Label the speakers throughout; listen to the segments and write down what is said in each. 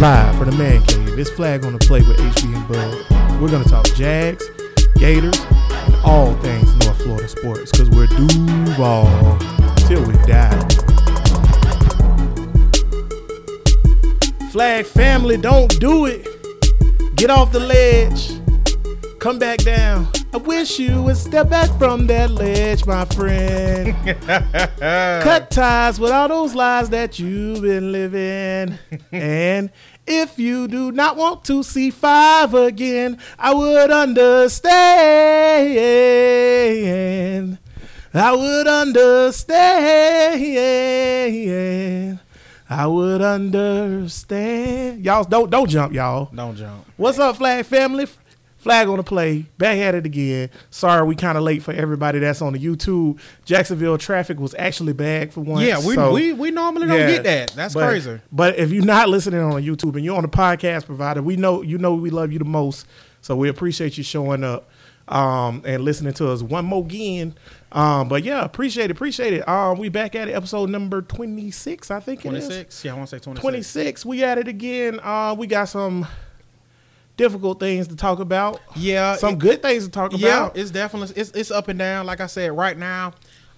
Speaker 1: Live for the Man Cave. It's Flag on the Play with HB and Bud. We're going to talk Jags, Gators, and all things North Florida sports because we're Duval till we die. Flag family, don't do it. Get off the ledge. Come back down. I wish you would step back from that ledge, my friend. Cut ties with all those lies that you've been living. and if you do not want to see five again, I would understand. I would understand. I would understand. Y'all don't don't jump, y'all.
Speaker 2: Don't jump.
Speaker 1: What's up, Flag family? Flag on the play. Back at it again. Sorry, we kind of late for everybody that's on the YouTube. Jacksonville traffic was actually bad for once.
Speaker 2: Yeah, we
Speaker 1: so-
Speaker 2: we, we normally don't get that. That's
Speaker 1: but-
Speaker 2: crazy.
Speaker 1: But if you're not listening on YouTube and you're on the podcast provider, we know you know we love you the most. So we appreciate you showing up um, and listening to us one more again. Um, but yeah, appreciate it, appreciate it. Um, we back at it, episode number 26, I think it is.
Speaker 2: 26? Yeah, I want to say 26.
Speaker 1: 26. We at it again. Uh, we got some difficult things to talk about.
Speaker 2: Yeah.
Speaker 1: Some
Speaker 2: it-
Speaker 1: good things to talk
Speaker 2: Yeah,
Speaker 1: about.
Speaker 2: it's definitely it's it's up and down. Like I said, right now,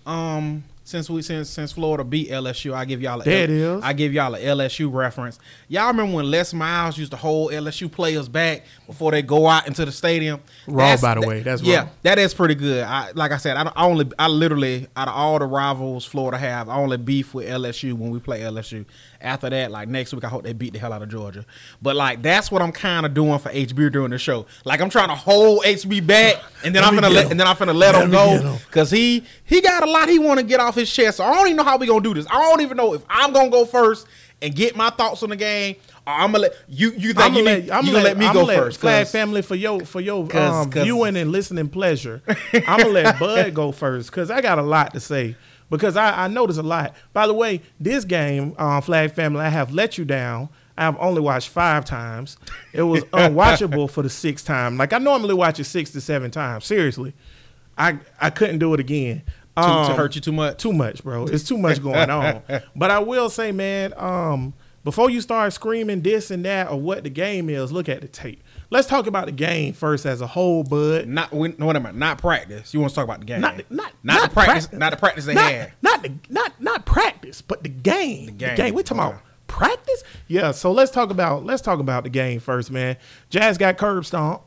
Speaker 2: um, since we since since Florida beat LSU, I give y'all a
Speaker 1: There it is.
Speaker 2: I give y'all a LSU reference. Y'all remember when Les Miles used to hold LSU players back before they go out into the stadium?
Speaker 1: Wrong,
Speaker 2: That's-
Speaker 1: by the
Speaker 2: that-
Speaker 1: way. That's
Speaker 2: yeah,
Speaker 1: wrong.
Speaker 2: that is pretty good. I like I said, I, don't- I only I literally out of all the rivals Florida have, I only beef with LSU when we play LSU. After that, like next week, I hope they beat the hell out of Georgia. But like that's what I'm kind of doing for HB during the show. Like I'm trying to hold HB back, and then
Speaker 1: Let
Speaker 2: I'm gonna let
Speaker 1: him.
Speaker 2: and then I'm gonna let,
Speaker 1: Let
Speaker 2: him go because he he got a lot he want to get off his chest. So I don't even know how we gonna do this. I don't even know if I'm gonna go first and get my thoughts on the game. I'm gonna let you. You think
Speaker 1: I'm
Speaker 2: you,
Speaker 1: gonna
Speaker 2: need-
Speaker 1: let, I'm
Speaker 2: you
Speaker 1: gonna
Speaker 2: gonna let me
Speaker 1: I'm
Speaker 2: go
Speaker 1: let
Speaker 2: first?
Speaker 1: Flag family for your for your
Speaker 2: 'Cause-
Speaker 1: um,
Speaker 2: 'cause-
Speaker 1: viewing and listening pleasure. I'm gonna let Bud go first because I got a lot to say because I, I notice a lot. By the way, this game, um, Flag family, I have let you down. I have only watched five times. It was unwatchable for the sixth time. Like I normally watch it six to seven times. Seriously, I I couldn't do it again.
Speaker 2: to, to
Speaker 1: Um,
Speaker 2: hurt you too much.
Speaker 1: too much, bro. It's too much going on. But I will say, man, um, before you start screaming this and that or what the game is, look at the tape. Let's talk about the game first as a whole, bud.
Speaker 2: Not when, no, wait not practice. You want to talk about the game?
Speaker 1: Not the- not-
Speaker 2: not,
Speaker 1: not
Speaker 2: the practice.
Speaker 1: prac-
Speaker 2: not the practice they
Speaker 1: Not,
Speaker 2: had.
Speaker 1: not the not not practice, but the game. The game.
Speaker 2: game.
Speaker 1: We talking
Speaker 2: Okay.
Speaker 1: about practice? Yeah. So let's talk about let's talk about the game first, man. Jags got curb stomped.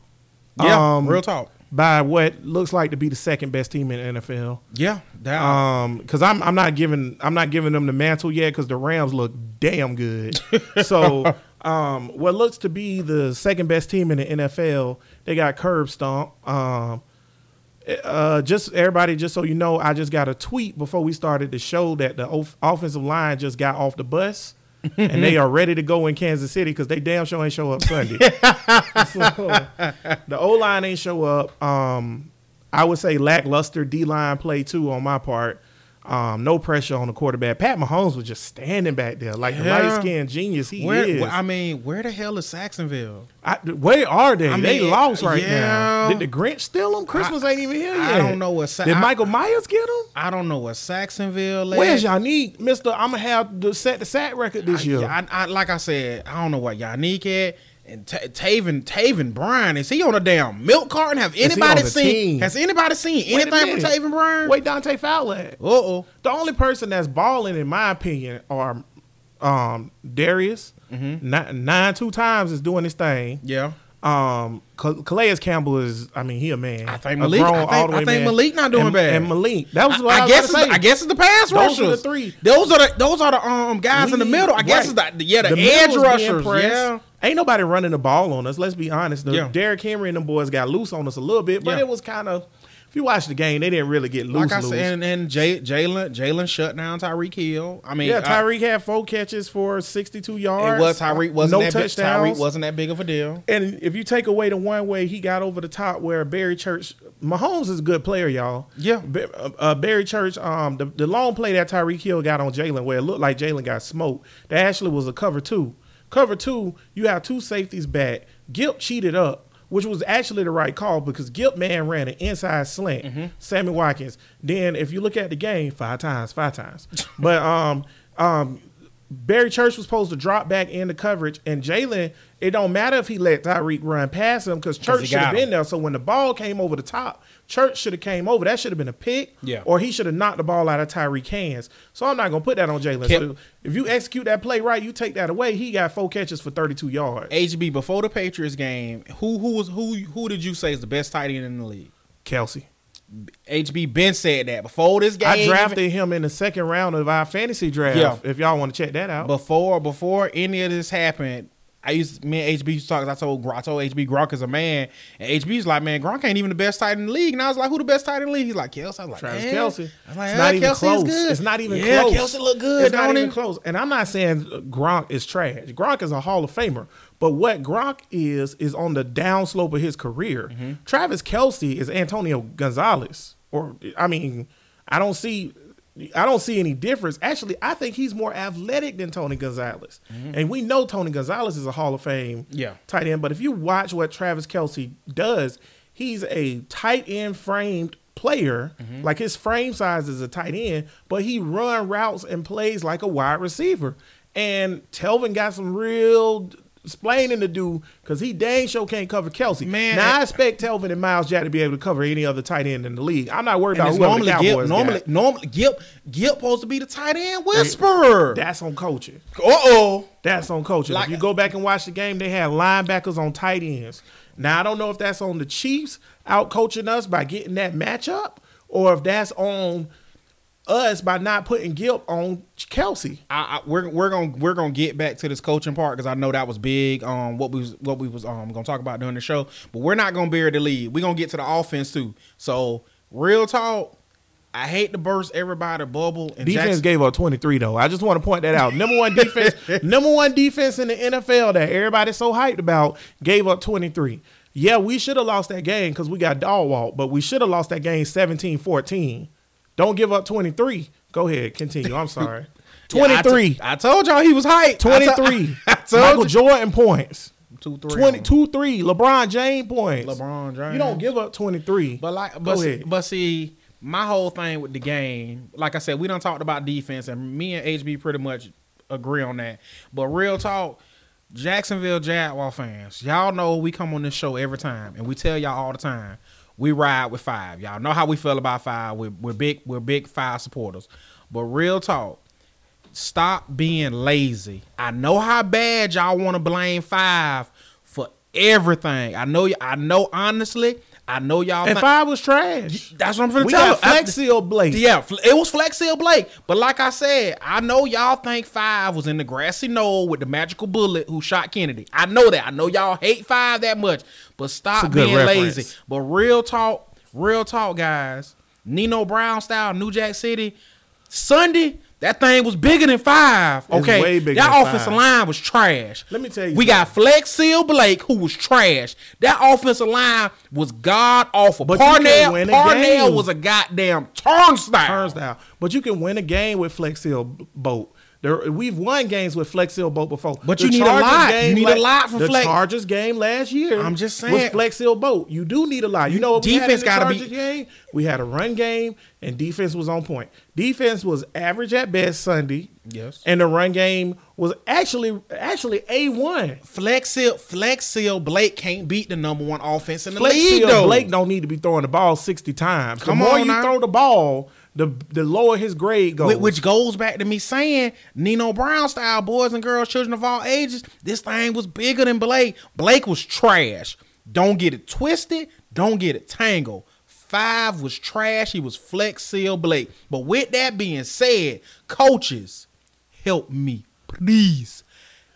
Speaker 2: Yeah,
Speaker 1: um,
Speaker 2: real talk.
Speaker 1: By what looks like to be the second best team in the NFL.
Speaker 2: Yeah, that,
Speaker 1: Um, because I'm I'm not giving I'm not giving them the mantle yet because the Rams look damn good. so, um, what looks to be the second best team in the NFL, they got curb stomp. Um, uh, just everybody, just so you know, I just got a tweet before we started the show that the off- offensive line just got off the bus. and they are ready to go in Kansas City because they damn sure ain't show up Sunday. so, the O line ain't show up. Um, I would say lackluster D line play too on my part. Um, no pressure on the quarterback. Pat Mahomes was just standing back there like the
Speaker 2: Yeah.
Speaker 1: light skinned genius he
Speaker 2: where,
Speaker 1: is.
Speaker 2: I mean, where the hell is Sacksonville?
Speaker 1: I, where are they?
Speaker 2: I
Speaker 1: they lost right
Speaker 2: yeah.
Speaker 1: now. Did the Grinch steal them? Christmas ain't even here yet.
Speaker 2: I don't know what Sa-
Speaker 1: Did
Speaker 2: I-
Speaker 1: Michael Myers get them?
Speaker 2: I don't know what Sacksonville. At.
Speaker 1: Where's Yannick, Mister? I'm gonna have to set the sack record this year.
Speaker 2: I, I, like I said, I don't know what Yannick at. And Ta Taven, Taven Bryan, is he on a damn milk carton? Have anybody seen?
Speaker 1: team?
Speaker 2: Has anybody seen
Speaker 1: Wait
Speaker 2: anything from. Taven Bryan?
Speaker 1: Wait, Dante Fowler.
Speaker 2: Uh oh.
Speaker 1: The only person that's balling, in my opinion, are um, Darius.
Speaker 2: Mm-hmm.
Speaker 1: Nine, nine two times is doing his thing.
Speaker 2: Yeah.
Speaker 1: Um, Cal- Calais Campbell is, I mean, he a man.
Speaker 2: I think Malik- I think- I think. Malik not doing
Speaker 1: and,
Speaker 2: bad.
Speaker 1: And Malik, that was what I,
Speaker 2: I,
Speaker 1: was
Speaker 2: guess.
Speaker 1: about
Speaker 2: It's
Speaker 1: to
Speaker 2: the. I guess it's the pass
Speaker 1: Those
Speaker 2: rushers.
Speaker 1: are the three.
Speaker 2: Those are the those are the um guys in the middle. I guess
Speaker 1: right.
Speaker 2: it's the yeah the,
Speaker 1: The
Speaker 2: edge rushers. Yeah.
Speaker 1: Ain't nobody running the ball on us. Let's be honest. The
Speaker 2: Yeah.
Speaker 1: Derrick Henry and them boys got loose on us a little bit, but
Speaker 2: Yeah.
Speaker 1: it was kind of. If you watch the game, they didn't really get loose.
Speaker 2: Like I
Speaker 1: loose.
Speaker 2: said, and, and Jalen Jalen shut down Tyreek Hill. I mean,
Speaker 1: yeah, Tyreek had four catches for sixty-two yards.
Speaker 2: it was Tyreek wasn't
Speaker 1: no
Speaker 2: that big,
Speaker 1: touchdowns.
Speaker 2: Tyreek wasn't that big of a deal.
Speaker 1: And if you take away the one way he got over the top, where Barry Church, Mahomes is a good player, y'all.
Speaker 2: Yeah.
Speaker 1: Uh, uh, Barry Church, um, the, the long play that Tyreek Hill got on Jalen, where it looked like Jalen got smoked, that actually was a cover two. Cover two, you have two safeties back. Gilp cheated up, which was actually the right call because Gilp man ran an inside slant.
Speaker 2: Mm-hmm.
Speaker 1: Sammy Watkins. Then if you look at the game, five times, five times. but um, um, Barry Church was supposed to drop back into coverage, and Jalen, it don't matter if he let Tyreek run past him because Church should have been there. So when the ball came over the top, Church should have came over. That should have been a pick,
Speaker 2: Yeah.
Speaker 1: or he should have knocked the ball out of Tyreek hands. So I'm not gonna put that on Jalen. So if you execute that play right, you take that away. He got four catches for 32 yards.
Speaker 2: HB before the Patriots game, who who was who who did you say is the best tight end in the league?
Speaker 1: Kelce.
Speaker 2: HB Ben said that before this game.
Speaker 1: I drafted him in the second round of our fantasy draft.
Speaker 2: Yeah.
Speaker 1: If y'all want to check that out.
Speaker 2: before before any of this happened. I used me and HB used to talk. I told Gronk, I told HB Gronk is a man, and HB's like, man, Gronk ain't even the best tight in the league. And I was like, who the best tight in the league? He's like Kelce. I was like,
Speaker 1: Travis
Speaker 2: "Man."
Speaker 1: Kelce.
Speaker 2: I was like,
Speaker 1: It's
Speaker 2: "Ah,
Speaker 1: not even
Speaker 2: Kelce
Speaker 1: close.
Speaker 2: good."
Speaker 1: It's not even
Speaker 2: yeah,
Speaker 1: close.
Speaker 2: Kelce look good.
Speaker 1: It's not even close. And I'm not saying Gronk is trash. Gronk is a Hall of Famer. But what Gronk is is on the downslope of his career.
Speaker 2: Mm-hmm.
Speaker 1: Travis Kelce is Antonio Gonzalez. Or I mean, I don't see I don't see any difference. Actually, I think he's more athletic than Tony Gonzalez. And we know Tony Gonzalez is a Hall of Fame
Speaker 2: Mm-hmm. Yeah.
Speaker 1: tight end. But if you watch what Travis Kelce does, he's a tight end framed player.
Speaker 2: Mm-hmm.
Speaker 1: Like his frame size is a tight end, but he run routes and plays like a wide receiver. And Telvin got some real explaining to do because he dang sure can't cover Kelce.
Speaker 2: Man,
Speaker 1: now I
Speaker 2: I-
Speaker 1: expect Telvin and Myles Jack to be able to cover any other tight end in the league. I'm not worried about who
Speaker 2: normally
Speaker 1: the Cowboys
Speaker 2: normally,
Speaker 1: got.
Speaker 2: normally Gip, Gip supposed to be the tight end whisperer.
Speaker 1: That's on coaching.
Speaker 2: Uh oh.
Speaker 1: That's on coaching.
Speaker 2: Like-
Speaker 1: if you go back and watch the game, they had linebackers on tight ends. Now I don't know if that's on the Chiefs out coaching us by getting that matchup, or if that's on us by not putting guilt on Kelce.
Speaker 2: I, I, we're we're gonna we're gonna get back to this coaching part because I know that was big. Um, what we was what we was um gonna talk about during the show, but we're not gonna bury the lead. We're gonna get to the offense too. So real talk, I hate to burst everybody bubble. And
Speaker 1: Defense
Speaker 2: Jackson-
Speaker 1: gave up 23 though. I just want to point that out. Number one defense, number one defense in the NFL that everybody's so hyped about gave up 23. Yeah, we should have lost that game because we got dog walk, but we should have lost that game 17-14. Don't give up 23. Go ahead, continue. I'm sorry.
Speaker 2: Yeah, I
Speaker 1: 23.
Speaker 2: I, told y'all he was hyped.
Speaker 1: 23.
Speaker 2: I, told
Speaker 1: Michael
Speaker 2: you.
Speaker 1: Jordan points.
Speaker 2: Two, three.
Speaker 1: 22 3. LeBron James points.
Speaker 2: LeBron James.
Speaker 1: You don't give up 23.
Speaker 2: But like,
Speaker 1: Go
Speaker 2: but,
Speaker 1: ahead.
Speaker 2: but see, my whole thing with the game, like I said, we done talked about defense, and me and HB pretty much agree on that. But real talk, Jacksonville Jaguar fans, y'all know we come on this show every time, and we tell y'all all the time, we ride with five. Y'all know how we feel about five. We're, we're big, we're big five supporters. But real talk, stop being lazy. I know how bad y'all want to blame five for everything. I know. I know. Honestly, I know y'all.
Speaker 1: and
Speaker 2: thi-
Speaker 1: five was trash.
Speaker 2: that's what I'm finna
Speaker 1: We
Speaker 2: tell
Speaker 1: got
Speaker 2: you. I-
Speaker 1: Flex Seal Blake.
Speaker 2: yeah, it was Flex Seal Blake. But like I said, I know y'all think Five was in the grassy knoll with the magical bullet who shot Kennedy. I know that. I know y'all hate Five that much. But stop
Speaker 1: It's a good
Speaker 2: being
Speaker 1: reference.
Speaker 2: lazy. But real talk, real talk, guys. Nino Brown style, New Jack City. Sunday, that thing was bigger than five. Okay, that offensive
Speaker 1: five.
Speaker 2: line was trash.
Speaker 1: Let me tell you
Speaker 2: we got Flex Seal Blake, who was trash. That offensive line was god awful.
Speaker 1: But you can
Speaker 2: Parnell,
Speaker 1: win a
Speaker 2: Parnell was a goddamn turnstile.
Speaker 1: Turnstile. But you can win a game with Flex Seal Boat. There, we've won games with Flex Seal Boat before.
Speaker 2: But you need a lot. You need a lot for
Speaker 1: the
Speaker 2: Flex-
Speaker 1: Chargers game last year.
Speaker 2: I'm just saying. was.
Speaker 1: Flex Seal Boat. You do need a lot. You know what we had in
Speaker 2: Defense
Speaker 1: the
Speaker 2: gotta be-
Speaker 1: game? We had a run game, and defense was on point. Defense was average at best Sunday.
Speaker 2: Yes.
Speaker 1: and the run game was actually actually a one.
Speaker 2: Flex Seal, Flex Seal Blake can't beat the number one offense in the
Speaker 1: Flex
Speaker 2: league
Speaker 1: Seal
Speaker 2: though.
Speaker 1: Blake don't need to be throwing the ball sixty times.
Speaker 2: Come
Speaker 1: the more
Speaker 2: on
Speaker 1: you
Speaker 2: now.
Speaker 1: throw the ball, the the lower his grade goes.
Speaker 2: Which goes back to me saying Nino Brown style boys and girls, children of all ages. This thing was bigger than Blake. Blake was trash. Don't get it twisted. Don't get it tangled. Five was trash. He was Flex Seal Blake. But with that being said, coaches, help me, please.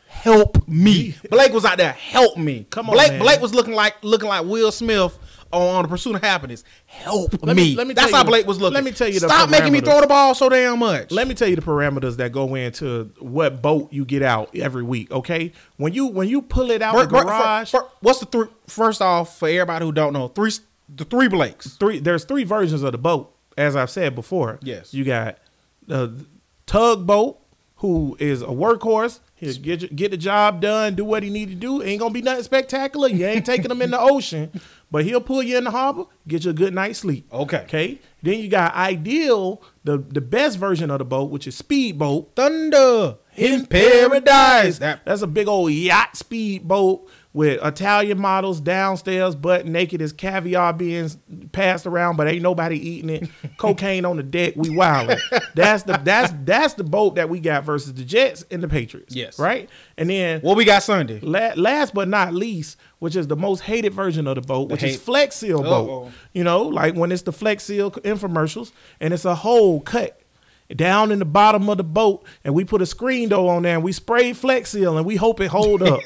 Speaker 2: Help me. Blake was out there. Help me.
Speaker 1: Come on,
Speaker 2: Blake.
Speaker 1: man.
Speaker 2: Blake was looking like looking like Will Smith on, the Pursuit of Happiness. Help
Speaker 1: Let
Speaker 2: me.
Speaker 1: me- let me
Speaker 2: That's how Blake was looking.
Speaker 1: let me tell you the
Speaker 2: Stop making me throw the ball so damn much.
Speaker 1: Let me tell you the parameters that go into what boat you get out every week. Okay, when you when you pull it out
Speaker 2: Fir-
Speaker 1: the garage,
Speaker 2: fir- what's the three? First off, for everybody who don't know, three the three Blakes.
Speaker 1: three there's three versions of the boat. As I've said before,
Speaker 2: Yes.
Speaker 1: you got the tugboat, who is a workhorse. He'll get get the job done, do what he need to do. Ain't gonna be nothing spectacular. You ain't taking him in the ocean, but he'll pull you in the harbor, get you a good night's sleep.
Speaker 2: Okay.
Speaker 1: Okay. Then you got ideal, the the best version of the boat, which is speedboat.
Speaker 2: Thunder. in paradise.
Speaker 1: That, that's a big old yacht speedboat with Italian models downstairs, butt naked as caviar being passed around, but ain't nobody eating it. Cocaine on the deck, we wildin'. That's the that's that's the boat that we got versus the Jets and the Patriots.
Speaker 2: Yes.
Speaker 1: right. And then
Speaker 2: what we got Sunday?
Speaker 1: La- last but not least, which is the most hated version of the boat, which is Flex Seal boat. You know, like when it's the Flex Seal infomercials, and it's a hole cut down in the bottom of the boat, and we put a screen door on there, and we spray Flex Seal, and we hope it hold up.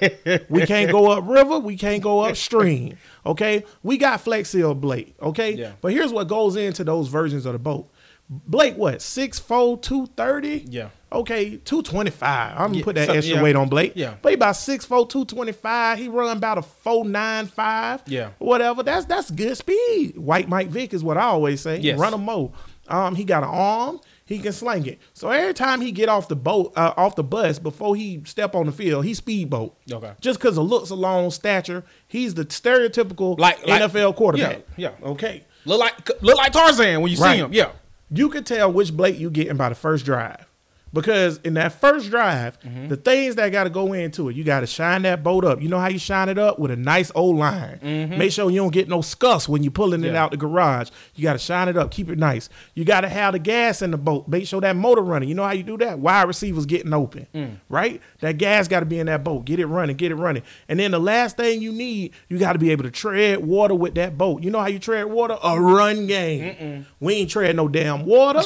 Speaker 1: we can't go up river, we can't go upstream. Okay, we got Flex Seal Blake. Okay,
Speaker 2: Yeah.
Speaker 1: but here's what goes into those versions of the boat. Blake, what six four two thirty?
Speaker 2: Yeah.
Speaker 1: Okay, two twenty five. I'm gonna
Speaker 2: Yeah,
Speaker 1: put that
Speaker 2: so-
Speaker 1: extra
Speaker 2: yeah.
Speaker 1: weight on Blake.
Speaker 2: Yeah.
Speaker 1: But he about 6'4", 225. He run about a four nine five.
Speaker 2: Yeah.
Speaker 1: Whatever. That's that's good speed. White Mike Vick is what I always say.
Speaker 2: Yes.
Speaker 1: Run a mo. Um, he got an arm. He can sling it. So every time he get off the boat, uh, off the bus, before he step on the field, he speedboat.
Speaker 2: Okay.
Speaker 1: Just because of looks alone, stature, he's the stereotypical
Speaker 2: Like- like-
Speaker 1: NFL quarterback.
Speaker 2: Yeah, yeah.
Speaker 1: Okay.
Speaker 2: Look like look like Tarzan when you
Speaker 1: Right.
Speaker 2: see him. Yeah.
Speaker 1: You could tell which Blake you getting by the first drive. Because in that first drive,
Speaker 2: Mm-hmm.
Speaker 1: the things that got to go into it, you got to shine that boat up. You know how you shine it up with a nice old line. Make sure you don't get no scuffs when you're pulling it
Speaker 2: Mm-hmm. Yeah.
Speaker 1: out the garage. You got to shine it up, keep it nice. You got to have the gas in the boat. Make sure that motor running. You know how you do that? Wide receivers getting open,
Speaker 2: Mm.
Speaker 1: right? That gas got to be in that boat. Get it running, get it running. And then the last thing you need, you got to be able to tread water with that boat. You know how you tread water? A run game. We ain't tread no damn water.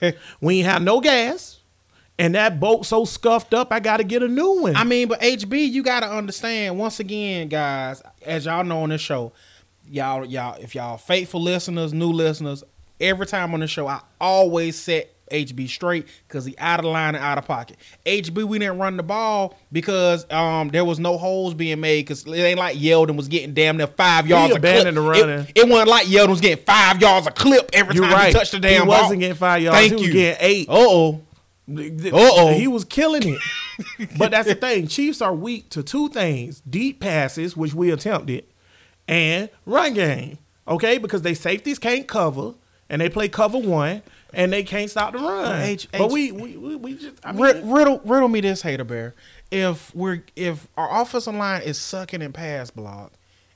Speaker 1: we ain't have no gas. And that boat so scuffed up, I got to get a new one.
Speaker 2: I mean, but HB, you gotta understand once again, guys. As y'all know on this show, y'all, y'all, if y'all faithful listeners, new listeners, every time on the show, I always set HB straight because he out of line and out of pocket. HB, we didn't run the ball because um there was no holes being made because it ain't like Yeldon was getting damn near five yards. a clip.
Speaker 1: abandoned the running.
Speaker 2: It, it wasn't like Yeldon was getting five yards a clip every
Speaker 1: You're
Speaker 2: time
Speaker 1: right.
Speaker 2: he touched the damn
Speaker 1: he
Speaker 2: ball.
Speaker 1: wasn't getting five yards.
Speaker 2: Thank
Speaker 1: he was
Speaker 2: you.
Speaker 1: getting eight.
Speaker 2: Uh oh. Uh-oh.
Speaker 1: He was killing it. but that's the thing. Chiefs are weak to two things deep passes, which we attempted, and run game. Okay? Because they safeties can't cover, and they play cover one, and they can't stop the run.
Speaker 2: H-
Speaker 1: but
Speaker 2: H-
Speaker 1: we, we, we, we just, I mean,
Speaker 2: Rid- riddle riddle me this hater bear. If we're if our offensive line is sucking in pass block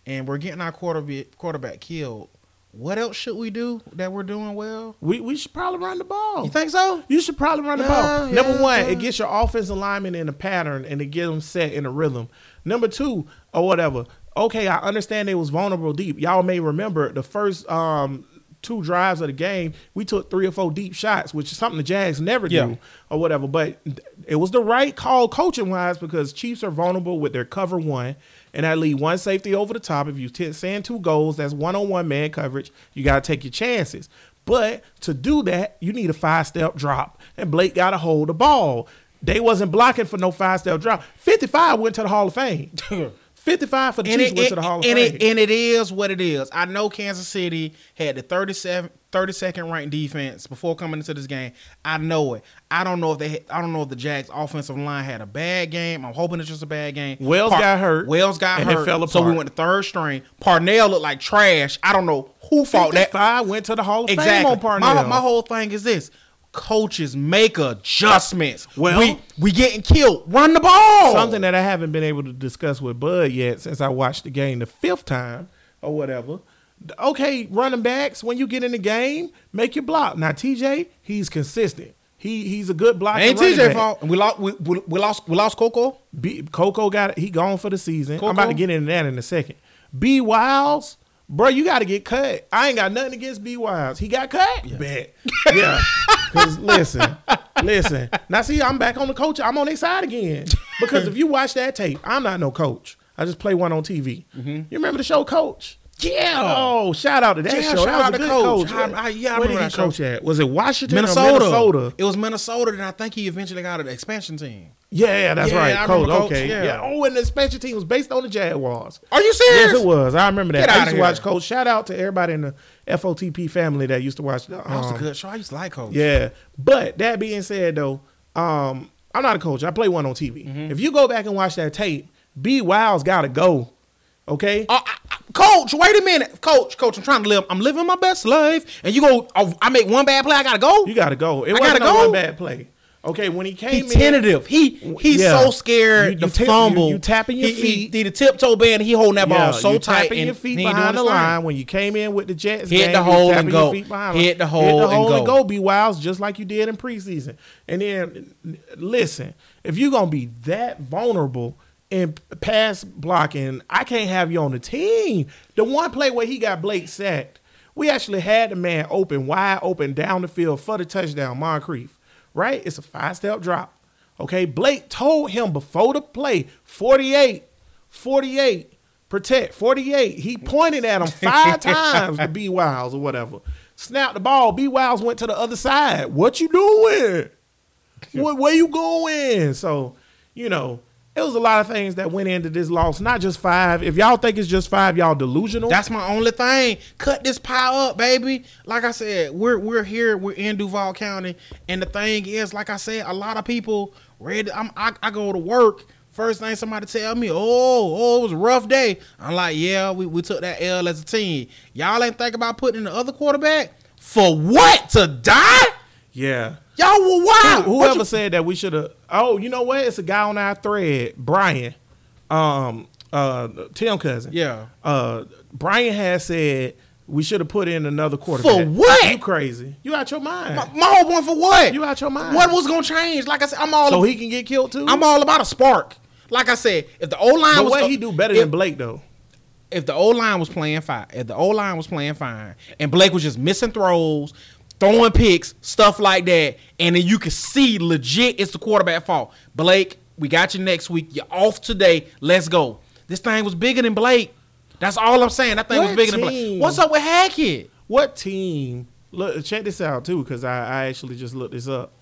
Speaker 2: and we're getting our quarterback quarterback killed, what else should we do that we're doing well?
Speaker 1: we, we should probably run the ball.
Speaker 2: You think so?
Speaker 1: You should probably run the
Speaker 2: Yeah,
Speaker 1: ball. Number one,
Speaker 2: yeah.
Speaker 1: it gets your offensive lineman in a pattern and it get them set in a rhythm. Number two, or whatever. Okay, I understand they was vulnerable deep. Y'all may remember the first um, two drives of the game, we took three or four deep shots, which is something the Jags never
Speaker 2: Yeah.
Speaker 1: do or whatever. But it was the right call coaching wise because Chiefs are vulnerable with their cover one. And I leave one safety over the top. If you t- send two goals, that's one on one man coverage. You got to take your chances. But to do that, you need a five step drop. And Blake got to hold the ball. They wasn't blocking for no five step drop. 55 went to the Hall of Fame. 55 for the
Speaker 2: And
Speaker 1: Chiefs
Speaker 2: it,
Speaker 1: went to the Hall of
Speaker 2: and,
Speaker 1: Fame.
Speaker 2: it, and it is what it is. I know Kansas City had the 37, 32nd ranked defense before coming into this game. I know it. I don't know if they. Had, I don't know if the Jags offensive line had a bad game. I'm hoping it's just a bad game.
Speaker 1: Wells got hurt,
Speaker 2: Wells got
Speaker 1: and it
Speaker 2: hurt.
Speaker 1: fell
Speaker 2: So we went to third string. Parnell looked like trash. I don't know who fault that.
Speaker 1: 55 went to the Hall of Fame
Speaker 2: Exactly.
Speaker 1: on Parnell.
Speaker 2: My, my whole thing is this: coaches make adjustments.
Speaker 1: Well-
Speaker 2: we we getting killed. Run the ball.
Speaker 1: Something that I haven't been able to discuss with Bud yet since I watched the game the fifth time or whatever. Okay, running backs, when you get in the game, make your block. Now TJ, he's consistent. He he's a good blocker.
Speaker 2: Ain't TJ fault. We lost. We, we, we lost. We lost Coco.
Speaker 1: B, Coco got it. He gone for the season. I'm about to get into that in a second. B Wiles, bro, you got to get cut. I ain't got nothing against B Wiles. He got cut. Bet. Yeah. Because listen, listen. Now see, I'm back on the coach. I'm on their side again. Because if you watch that tape, I'm not no coach. I just play one on TV. Mm-hmm. You remember the show Coach?
Speaker 2: Yeah.
Speaker 1: Oh, shout out to that
Speaker 2: Yeah,
Speaker 1: show.
Speaker 2: shout
Speaker 1: that
Speaker 2: out to Coach.
Speaker 1: coach.
Speaker 2: I- I- yeah, I
Speaker 1: Where did
Speaker 2: remember
Speaker 1: he
Speaker 2: show.
Speaker 1: coach at? Was it Washington
Speaker 2: Minnesota.
Speaker 1: or Minnesota?
Speaker 2: It was Minnesota, and I think he eventually got an expansion team.
Speaker 1: Yeah, yeah, that's
Speaker 2: Yeah,
Speaker 1: right.
Speaker 2: I
Speaker 1: Coach.
Speaker 2: Coach,
Speaker 1: Okay.
Speaker 2: yeah.
Speaker 1: Yeah. Oh, and the expansion team was based on the Jaguars.
Speaker 2: Are you serious?
Speaker 1: Yes, it was. I remember that. I used to
Speaker 2: here.
Speaker 1: watch Coach. Shout out to everybody in the FOTP family that used to watch the.
Speaker 2: That was
Speaker 1: um,
Speaker 2: a good show. I used to like Coach.
Speaker 1: Yeah, but that being said, though, um, I'm not a coach. I play one on TV.
Speaker 2: Mm-hmm.
Speaker 1: If you go back and watch that tape, B Wild's got to go. Okay.
Speaker 2: Uh, I- I- coach, wait a minute, Coach. Coach, I'm trying to live. I'm living my best life, and you go. oh, I make one bad play. I gotta go.
Speaker 1: You got to go. It
Speaker 2: I gotta
Speaker 1: no
Speaker 2: go.
Speaker 1: one bad play. Okay, when he
Speaker 2: He
Speaker 1: came in,
Speaker 2: tentative. He he's
Speaker 1: Yeah.
Speaker 2: so scared
Speaker 1: You-
Speaker 2: to
Speaker 1: you tip-
Speaker 2: fumble.
Speaker 1: you- you tapping your
Speaker 2: he,
Speaker 1: feet.
Speaker 2: He, he the tiptoe band. He holding that
Speaker 1: yeah,
Speaker 2: ball so
Speaker 1: you
Speaker 2: tight
Speaker 1: tapping your feet behind the line when you came in with the Jets.
Speaker 2: Hit
Speaker 1: game,
Speaker 2: the hole and go.
Speaker 1: your feet behind
Speaker 2: Hit the
Speaker 1: Hit
Speaker 2: hole
Speaker 1: the
Speaker 2: and
Speaker 1: hole and
Speaker 2: go.
Speaker 1: Be wild, just like you did in preseason. And then listen, if you're gonna be that vulnerable in pass blocking, I can't have you on the team. The one play where he got Blake sacked, we actually had the man open, wide open down the field for the touchdown, Moncrief. Right? It's a five step drop. Okay, Blake told him before the play, 48, 48, protect, 48. He pointed at him five times to B Wiles or whatever. Snap the ball. B Wiles went to the other side. What you doing? What, where you going? So, you know, it was a lot of things that went into this loss. Not just five. If y'all think it's just five, y'all delusional.
Speaker 2: That's my only thing. Cut this pile up, baby. Like I said, we're we're here. We're in Duval County, and the thing is, like I said, a lot of people ready. I'm, I I go to work. First thing somebody tell me, oh, oh, it was a rough day. I'm like, yeah, we, we took that L as a team. Y'all ain't think about putting in the other quarterback for what to die?
Speaker 1: Yeah.
Speaker 2: Y'all were
Speaker 1: Who-
Speaker 2: wild.
Speaker 1: Whoever
Speaker 2: you-
Speaker 1: said that we should have. Oh, you know what? It's a guy on our thread, Brian, um, uh, Tim cousin.
Speaker 2: Yeah.
Speaker 1: Uh, Brian has said we should have put in another quarterback.
Speaker 2: For what?
Speaker 1: You crazy? You out your mind?
Speaker 2: my, my whole point for what?
Speaker 1: You out your mind?
Speaker 2: What was gonna change? Like I said, I'm all
Speaker 1: so he can get killed too.
Speaker 2: I'm all about a spark. Like I said, if the O line
Speaker 1: But
Speaker 2: was
Speaker 1: what he do better
Speaker 2: if,
Speaker 1: than Blake though?
Speaker 2: if the O line was playing fine, if the O line was playing fine, and Blake was just missing throws, throwing picks, stuff like that, and then you can see legit it's the quarterback fault. Blake, we got you next week. You're off today. Let's go. This thing was bigger than Blake. That's all I'm saying. That thing was
Speaker 1: What
Speaker 2: bigger than Blake. What's up with Hackett?
Speaker 1: What team? Look, check this out too, because I, I actually just looked this up.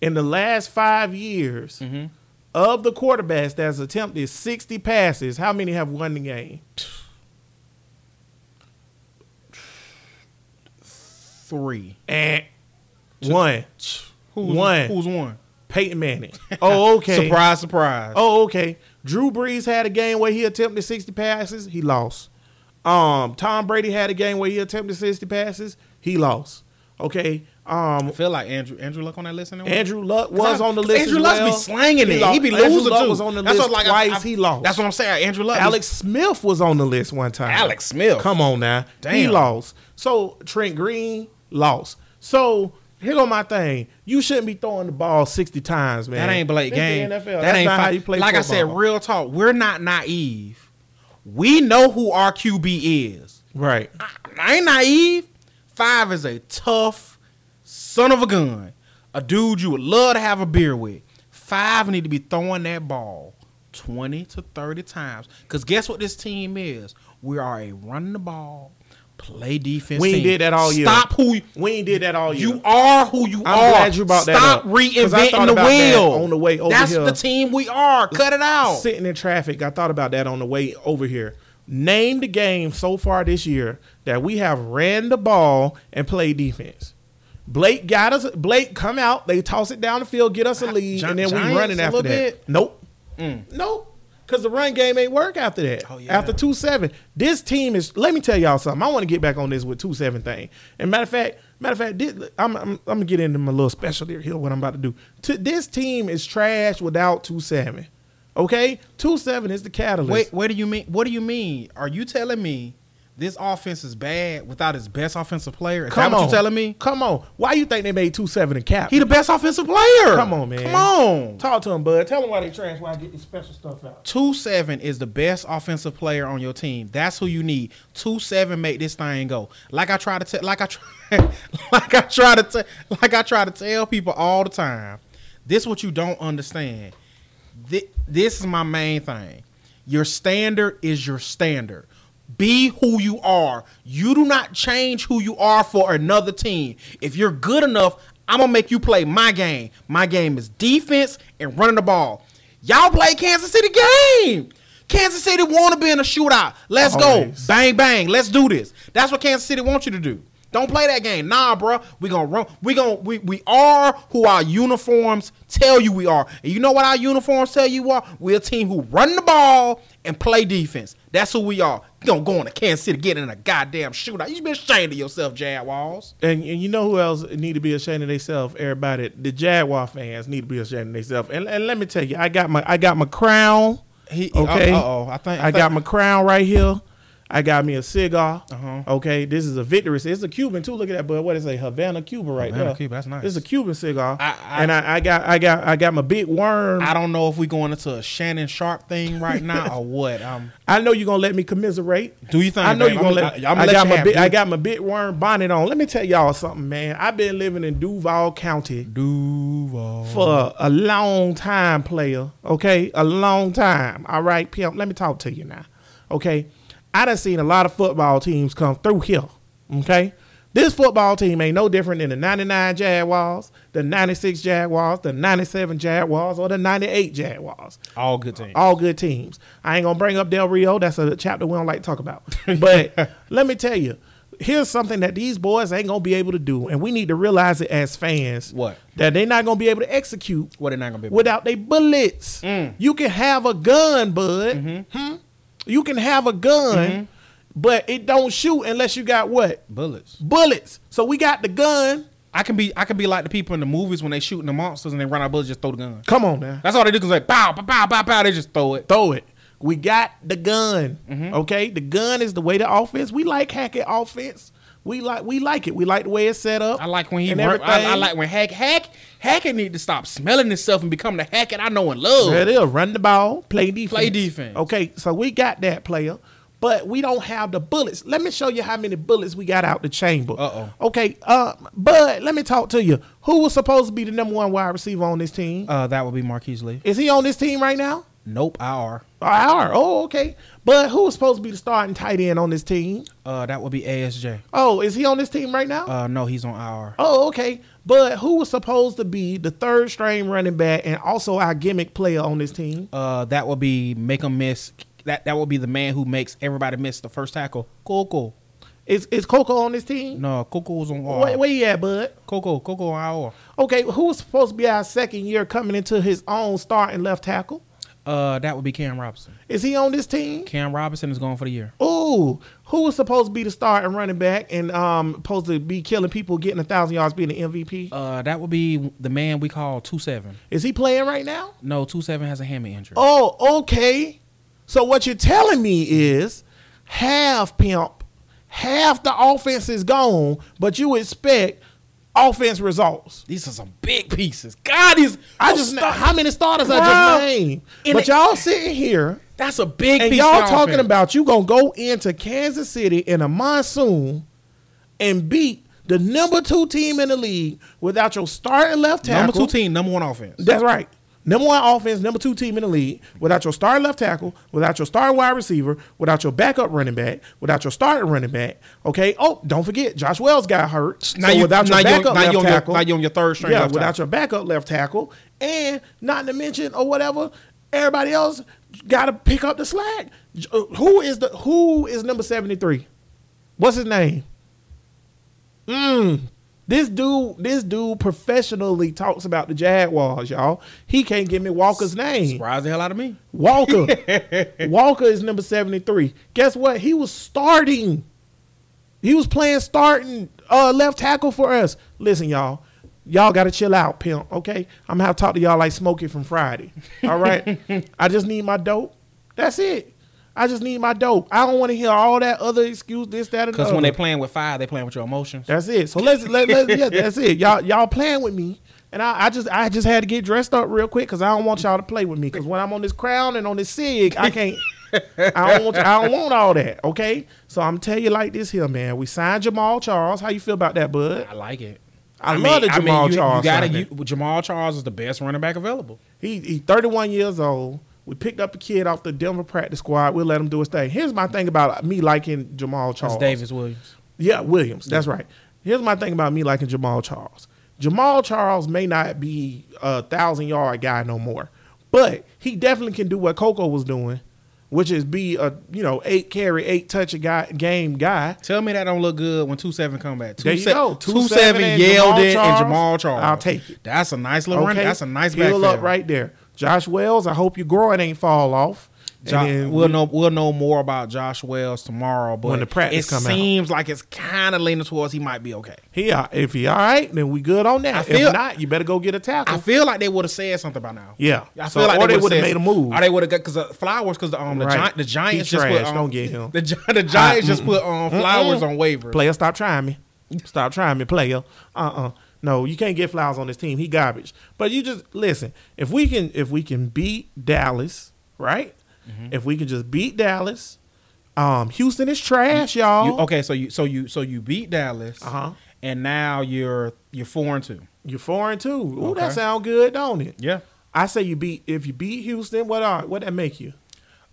Speaker 1: In the last five years,
Speaker 2: Mm-hmm.
Speaker 1: of the quarterbacks that's attempted 60 passes, how many have won the game?
Speaker 2: Three.
Speaker 1: And one.
Speaker 2: Who's
Speaker 1: One.
Speaker 2: Who's one?
Speaker 1: Peyton Manning. Oh, okay.
Speaker 2: Surprise, surprise.
Speaker 1: Oh, okay. Drew Brees had a game where he attempted 60 passes, he lost. Um, Tom Brady had a game where he attempted 60 passes, he lost. Okay. Um,
Speaker 2: I feel like Andrew Andrew Luck on that list. Anyway?
Speaker 1: Andrew Luck was on the list.
Speaker 2: Andrew Luck
Speaker 1: well.
Speaker 2: be slanging it.
Speaker 1: lost.
Speaker 2: He be
Speaker 1: Andrew
Speaker 2: losing
Speaker 1: Luck
Speaker 2: too.
Speaker 1: was on the
Speaker 2: That's
Speaker 1: list
Speaker 2: what, like,
Speaker 1: twice.
Speaker 2: I- I-
Speaker 1: he lost.
Speaker 2: That's what I'm saying. Andrew Luck.
Speaker 1: Alex Smith was on the list one time.
Speaker 2: Alex Smith.
Speaker 1: Come on now.
Speaker 2: Damn.
Speaker 1: He lost. So Trent Green lost. So here go my thing. You shouldn't be throwing the ball 60 times, man.
Speaker 2: That ain't Blake game. That
Speaker 1: That's
Speaker 2: ain't
Speaker 1: not how you play
Speaker 2: Like I said, real talk. We're not naive. We know who our QB is.
Speaker 1: Right.
Speaker 2: I ain't naive. Five is a tough son of a gun. A dude you would love to have a beer with. Five need to be throwing that ball 20 to 30 times. Because guess what this team is? We are a run the ball, play defense.
Speaker 1: We ain't
Speaker 2: team.
Speaker 1: did that all year.
Speaker 2: Stop who you,
Speaker 1: We ain't did that all year.
Speaker 2: you are who you
Speaker 1: I'm
Speaker 2: are.
Speaker 1: glad you brought that
Speaker 2: Stop
Speaker 1: up, 'cause I
Speaker 2: reinventing the wheel.
Speaker 1: on the way over
Speaker 2: That's
Speaker 1: here.
Speaker 2: the team we are. Cut it out.
Speaker 1: Sitting in traffic, I thought about that on the way over here. Name the game so far this year that we have ran the ball and played defense. Blake got us. Blake come out. They toss it down the field, get us a lead,
Speaker 2: Gi-
Speaker 1: and then we running after that.
Speaker 2: bit? Mm.
Speaker 1: Nope, nope. Because the run game ain't work after that.
Speaker 2: Oh, yeah.
Speaker 1: After two seven, this team is. Let me tell y'all something. I want to get back on this with two seven thing. And matter of fact, matter of fact, this, I'm, I'm I'm gonna get into my little specialty here. What I'm about to do. To, this team is trash without two seven. Okay, two seven is the catalyst.
Speaker 2: Wait, what do you mean? What do you mean? Are you telling me this offense is bad without his best offensive player? Is
Speaker 1: come
Speaker 2: that what
Speaker 1: on,
Speaker 2: you telling me?
Speaker 1: Come on. Why you think they made two seven and cap?
Speaker 2: He the best offensive player.
Speaker 1: Come on, man.
Speaker 2: Come on.
Speaker 1: Talk to him, bud. Tell him why they trash. Why I get this special stuff out.
Speaker 2: Two seven is the best offensive player on your team. That's who you need. Two seven make this thing go. Like I try to tell, like I try, like I try to tell, like I try to tell people all the time. This what you don't understand. Thi- This is my main thing. Your standard is your standard. Be who you are. You do not change who you are for another team. If you're good enough, I'm gonna make you play my game. My game is defense and running the ball. Y'all play Kansas City game. Kansas City want to be in a shootout. Let's
Speaker 1: Always.
Speaker 2: go. Bang bang. Let's do this. That's what Kansas City wants you to do. Don't play that game. Nah, bro. We gonna run. We gonna we we are who our uniforms tell you we are. And you know what our uniforms tell you are? We're a team who run the ball and play defense. That's who we are. You gonna go into Kansas City, get in a goddamn shootout. You should be ashamed of yourself, Jaguars.
Speaker 1: And, and you know who else need to be ashamed of themselves? Everybody, the Jaguar fans need to be ashamed of themselves. And, and let me tell you, I got my I got my crown.
Speaker 2: He
Speaker 1: Okay.
Speaker 2: Uh oh. I think
Speaker 1: I got my crown right here. I got me a cigar.
Speaker 2: Uh-huh.
Speaker 1: Okay, this is a victory. It's a Cuban too. Look at that, bud. What is it? Havana, Cuba, right
Speaker 2: Havana,
Speaker 1: there.
Speaker 2: Cuba, that's nice.
Speaker 1: This is a Cuban cigar.
Speaker 2: I- I-
Speaker 1: and I, I got, I got, I got my big worm.
Speaker 2: I don't know if we're going into a Shannon Sharpe thing right now or what. Um,
Speaker 1: I know you're gonna let me commiserate.
Speaker 2: Do you think,
Speaker 1: I know
Speaker 2: babe?
Speaker 1: you're gonna
Speaker 2: I'm-
Speaker 1: let.
Speaker 2: I- I'ma
Speaker 1: I
Speaker 2: let
Speaker 1: got my big. I got my big worm bonnet on. Let me tell y'all something, man. I've been living in Duval County
Speaker 2: Duval.
Speaker 1: for a long time, player. Okay, a long time. All right, pimp. Let me talk to you now. Okay, I done seen a lot of football teams come through here. Okay, this football team ain't no different than the '99 Jaguars, the '96 Jaguars, the '97 Jaguars, or the '98 Jaguars.
Speaker 2: All good teams.
Speaker 1: All good teams. I ain't gonna bring up Del Rio. That's a chapter we don't like to talk about. But let me tell you, here's something that these boys ain't gonna be able to do, and we need to realize it as fans.
Speaker 2: What?
Speaker 1: That they're not gonna be able to execute
Speaker 2: What they not gonna be?
Speaker 1: without they bullets.
Speaker 2: Mm.
Speaker 1: You can have a gun, bud.
Speaker 2: Mm-hmm.
Speaker 1: Hmm? You can have a gun, but it don't shoot unless you got what
Speaker 2: bullets.
Speaker 1: bullets. So we got the gun.
Speaker 2: I can be I can be like the people in the movies when they shooting the monsters and they run out of bullets, just throw the gun.
Speaker 1: Come on now.
Speaker 2: That's all they do. Cause like pow, pow, pow, pow, pow. They just throw it.
Speaker 1: throw it. We got the gun.
Speaker 2: Mm-hmm.
Speaker 1: Okay, the gun is the way to offense. We like Hackett offense. We like we like it. We like the way it's set up.
Speaker 2: I like when he.
Speaker 1: and
Speaker 2: Run, I, I like when Hack Hack Hackett need to stop smelling himself and become the Hackett I know and love.
Speaker 1: There it is. Run the ball, play defense.
Speaker 2: Play defense.
Speaker 1: Okay, so we got that player, but we don't have the bullets. Let me show you how many bullets we got out the chamber.
Speaker 2: Uh-oh.
Speaker 1: Okay, uh, but let me talk to you. Who was supposed to be the number one wide receiver on this team?
Speaker 2: Uh, that would be Marquise Lee.
Speaker 1: Is he on this team right now?
Speaker 2: Nope, IR.
Speaker 1: Our. Oh, okay. But who was supposed to be the starting tight end on this team?
Speaker 2: Uh, that would be ASJ.
Speaker 1: Oh, is he on this team right now?
Speaker 2: Uh, no, he's on IR.
Speaker 1: Oh, okay. But who was supposed to be the third string running back and also our gimmick player on this team?
Speaker 2: Uh, that would be make him miss. That that would be the man who makes everybody miss the first tackle. Coco.
Speaker 1: Is is Coco on this team?
Speaker 2: No, Coco was on IR.
Speaker 1: Where, where you at, bud?
Speaker 2: Coco, Coco on IR.
Speaker 1: Okay, who was supposed to be our second year coming into his own starting left tackle?
Speaker 2: Uh, that would be Cam Robinson.
Speaker 1: Is he on this team?
Speaker 2: Cam Robinson is going for the year.
Speaker 1: Ooh, who was supposed to be the star and running back and um supposed to be killing people, getting a thousand yards, being the MVP?
Speaker 2: Uh, that would be the man we call two seven.
Speaker 1: Is he playing right now?
Speaker 2: No, two seven has a hammy injury.
Speaker 1: Oh, okay. So what you're telling me is half pimp, half the offense is gone, but you expect offense results.
Speaker 2: These are some big pieces. God, these
Speaker 1: I just
Speaker 2: start-
Speaker 1: how many starters I just named. But
Speaker 2: the-
Speaker 1: y'all sitting here
Speaker 2: That's a big
Speaker 1: and
Speaker 2: piece.
Speaker 1: y'all talking
Speaker 2: offense.
Speaker 1: about you gonna go into Kansas City in a monsoon and beat the number two team in the league without your starting left tackle.
Speaker 2: number two team, number one offense.
Speaker 1: That's right. Number one offense, number two team in the league, without your star left tackle, without your star wide receiver, without your backup running back, without your starting running back. Okay. Oh, don't forget, Josh Wells got hurt.
Speaker 2: Now
Speaker 1: so
Speaker 2: you-
Speaker 1: without your
Speaker 2: you-
Speaker 1: backup
Speaker 2: now you
Speaker 1: left
Speaker 2: on your-
Speaker 1: tackle,
Speaker 2: now you on your third string
Speaker 1: Yeah,
Speaker 2: left
Speaker 1: without
Speaker 2: tackle.
Speaker 1: your backup left tackle, and not to mention or whatever, everybody else got to pick up the slack. Uh, Who is the who is number seventy three? What's his name? Mm. This dude, this dude professionally talks about the Jaguars, y'all. He can't give me Walker's name.
Speaker 2: Surprise the hell out of me.
Speaker 1: Walker. Walker is number 73. Guess what? He was starting. He was playing starting uh, left tackle for us. Listen, y'all. Y'all got to chill out, pimp, okay? I'm to have to talk to y'all like Smokey from Friday. All right? I just need my dope. That's it. I just need my dope. I don't want to hear all that other excuse, this, that, and
Speaker 2: Because when they playing with fire, they playing with your emotions.
Speaker 1: That's it. So let's let, let yeah, that's it. Y'all y'all playing with me, and I, I just I just had to get dressed up real quick because I don't want y'all to play with me. Because when I'm on this crown and on this sig, I can't. I don't want I don't want all that. Okay, so I'm tell you like this here, man. We signed Jamaal Charles. How you feel about that, bud?
Speaker 2: I like it.
Speaker 1: I, love the Jamaal
Speaker 2: you,
Speaker 1: Charles.
Speaker 2: You gotta, you, Jamaal Charles is the best running back available.
Speaker 1: He he's 31 years old. We picked up a kid off the Denver practice squad. We'll let him do his thing. Here's my thing about me liking Jamaal Charles.
Speaker 2: That's David Williams.
Speaker 1: Yeah, Williams. That's right. Here's my thing about me liking Jamaal Charles. Jamaal Charles may not be a thousand yard guy no more, but he definitely can do what Coco was doing which is be a you know eight carry, eight touch a guy game guy.
Speaker 2: Tell me that don't look good when two seven come back. Two
Speaker 1: There you
Speaker 2: se-
Speaker 1: go.
Speaker 2: Two,
Speaker 1: Two
Speaker 2: seven,
Speaker 1: seven and
Speaker 2: Yeldon
Speaker 1: Jamaal
Speaker 2: and
Speaker 1: Charles.
Speaker 2: Jamaal Charles.
Speaker 1: I'll take it.
Speaker 2: That's a nice little run. That's a nice
Speaker 1: Heal
Speaker 2: backfield.
Speaker 1: up right there. Josh Wells, I hope your groin ain't fall off.
Speaker 2: Jo- we'll
Speaker 1: we-
Speaker 2: know we'll know more about Josh Wells tomorrow, but
Speaker 1: When the practice
Speaker 2: it
Speaker 1: come out.
Speaker 2: seems like it's kind of leaning towards he might be okay.
Speaker 1: He uh, if he all right, then we good on that.
Speaker 2: I feel-
Speaker 1: if not, you better go get a tackle.
Speaker 2: I feel like they would have said something by now.
Speaker 1: yeah,
Speaker 2: I
Speaker 1: So-
Speaker 2: feel like
Speaker 1: or
Speaker 2: they,
Speaker 1: they
Speaker 2: would have
Speaker 1: made a move.
Speaker 2: Or they would have got because uh, Flowers because the um the,
Speaker 1: Right.
Speaker 2: Gi- the Giants just put um,
Speaker 1: Don't get him.
Speaker 2: the the Giants just put um Flowers
Speaker 1: Mm-mm.
Speaker 2: on waivers.
Speaker 1: Player, stop trying me. Stop trying me, player. Uh uh No, you can't get Flowers on this team. He garbage. But you just listen. If we can, if we can beat Dallas, right?
Speaker 2: Mm-hmm.
Speaker 1: If we can just beat Dallas, um, Houston is trash, y'all.
Speaker 2: You, okay, so you so you so you beat Dallas,
Speaker 1: Uh-huh.
Speaker 2: and now you're you're four and two.
Speaker 1: You're four and two. Ooh,
Speaker 2: Okay.
Speaker 1: that sound good, don't it?
Speaker 2: Yeah.
Speaker 1: I say you beat if you beat Houston. What are what that make you?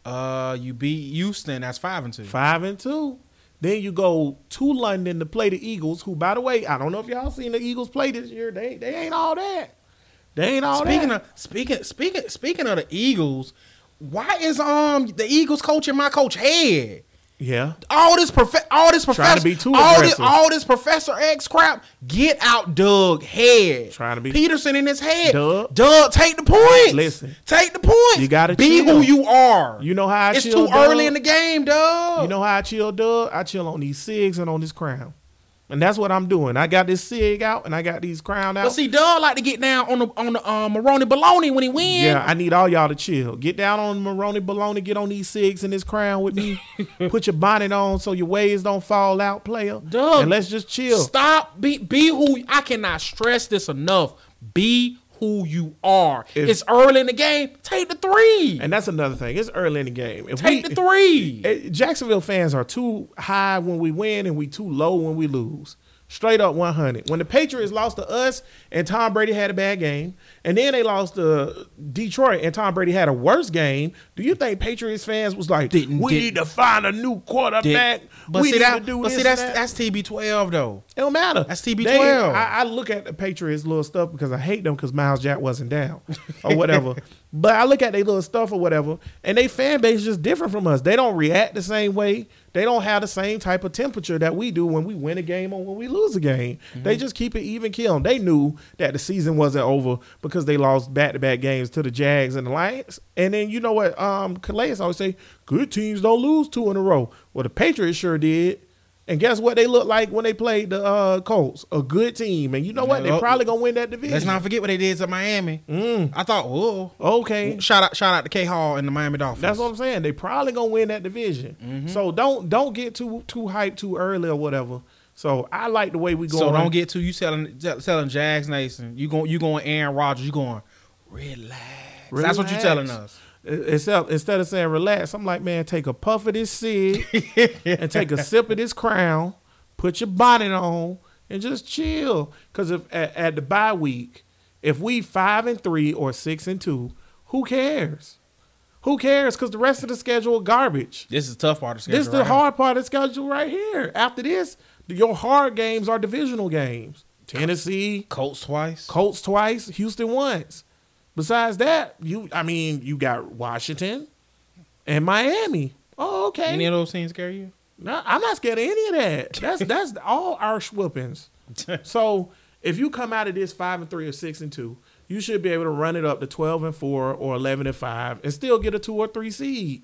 Speaker 2: Uh, you beat Houston. That's five and two.
Speaker 1: Five and two. Then you go to London to play the Eagles, who, by the way, I don't know if y'all seen the Eagles play this year. They they ain't all that. They ain't all
Speaker 2: Speaking
Speaker 1: that.
Speaker 2: of speaking speaking speaking of the Eagles, why is um the Eagles coaching my coach head?
Speaker 1: Yeah,
Speaker 2: All this prof- all this
Speaker 1: Trying
Speaker 2: professor
Speaker 1: to be too
Speaker 2: all this all this Professor X crap. Get out, Doug head.
Speaker 1: Trying to be-
Speaker 2: Pederson in his head.
Speaker 1: Doug.
Speaker 2: Doug, take the points.
Speaker 1: Listen.
Speaker 2: take the points.
Speaker 1: You gotta
Speaker 2: be
Speaker 1: chill.
Speaker 2: who you are.
Speaker 1: You know how I
Speaker 2: it's
Speaker 1: chill,
Speaker 2: too early in the game, Doug.
Speaker 1: You know how I chill, Doug? I chill on these cigs and on this crown, and that's what I'm doing. I got this cig out and I got these crown out.
Speaker 2: But see, Doug like to get down on the on the um, Maroni baloney when he wins.
Speaker 1: Yeah, I need all y'all to chill. Get down on Maroney Baloney, get on these cigs and this crown with me. Put your bonnet on so your waves don't fall out, player.
Speaker 2: Doug,
Speaker 1: and let's just chill.
Speaker 2: Stop. Be be who. I cannot stress this enough. Be who you are.
Speaker 1: If-
Speaker 2: it's early in the game. Take the three.
Speaker 1: And that's another thing. It's early in the game. If
Speaker 2: Take
Speaker 1: we,
Speaker 2: the three.
Speaker 1: Jacksonville fans are too high when we win and we too low when we lose. Straight up 100. When the Patriots lost to us and Tom Brady had a bad game, and then they lost to Detroit and Tom Brady had a worse game, do you think Patriots fans was like,
Speaker 2: Didn't-
Speaker 1: we
Speaker 2: did-
Speaker 1: need to find a new quarterback?
Speaker 2: but
Speaker 1: we
Speaker 2: see that.
Speaker 1: to do
Speaker 2: but
Speaker 1: this
Speaker 2: see that's
Speaker 1: that."
Speaker 2: that's TB12 though.
Speaker 1: It don't matter.
Speaker 2: That's TB12.
Speaker 1: They- I, I look at the Patriots little stuff because I hate them because Myles Jack wasn't down or whatever. but I look at their little stuff or whatever, and they fan base is just different from us. They don't react the same way. They don't have the same type of temperature that we do when we win a game or when we lose a game. They just keep it even kill. They knew that the season wasn't over because they lost back to back games to the Jags and the Lions. And then you know what um Calais always say, good teams don't lose two in a row. Well the Patriots sure did. And guess what they look like when they played the uh, Colts? A good team. And you know what? They probably gonna win that division.
Speaker 2: Let's not forget what they did to Miami.
Speaker 1: Mm.
Speaker 2: I thought, whoa.
Speaker 1: Okay.
Speaker 2: Shout out, shout out to K Hall and the Miami Dolphins.
Speaker 1: That's what I'm saying. They probably gonna win that division.
Speaker 2: Mm-hmm.
Speaker 1: So don't don't get too too hyped too early or whatever. So I like the way we go.
Speaker 2: so don't get to you telling telling Jags Nation. You going you going Aaron Rodgers. You going relax. That's what you
Speaker 1: Relax.
Speaker 2: telling us.
Speaker 1: Except instead of saying relax, I'm like, man, take a puff of this cig and take a sip of this crown, put your bonnet on, and just chill. Because if at, at the bye week, if we five and three or six and two, who cares? Who cares? Because the rest of the schedule garbage.
Speaker 2: This is the tough part of the schedule.
Speaker 1: This is the
Speaker 2: right here.
Speaker 1: hard part of the schedule right here. After this, your hard games are divisional games. Tennessee,
Speaker 2: Colts twice.
Speaker 1: Colts twice, Houston once. Besides that, you I mean, you got Washington and Miami. Oh, okay.
Speaker 2: Any of those teams scare you?
Speaker 1: No, I'm not scared of any of that. That's that's all our whoopings. So if you come out of this five and three or six and two, you should be able to run it up to twelve and four or eleven and five and still get a two or three seed.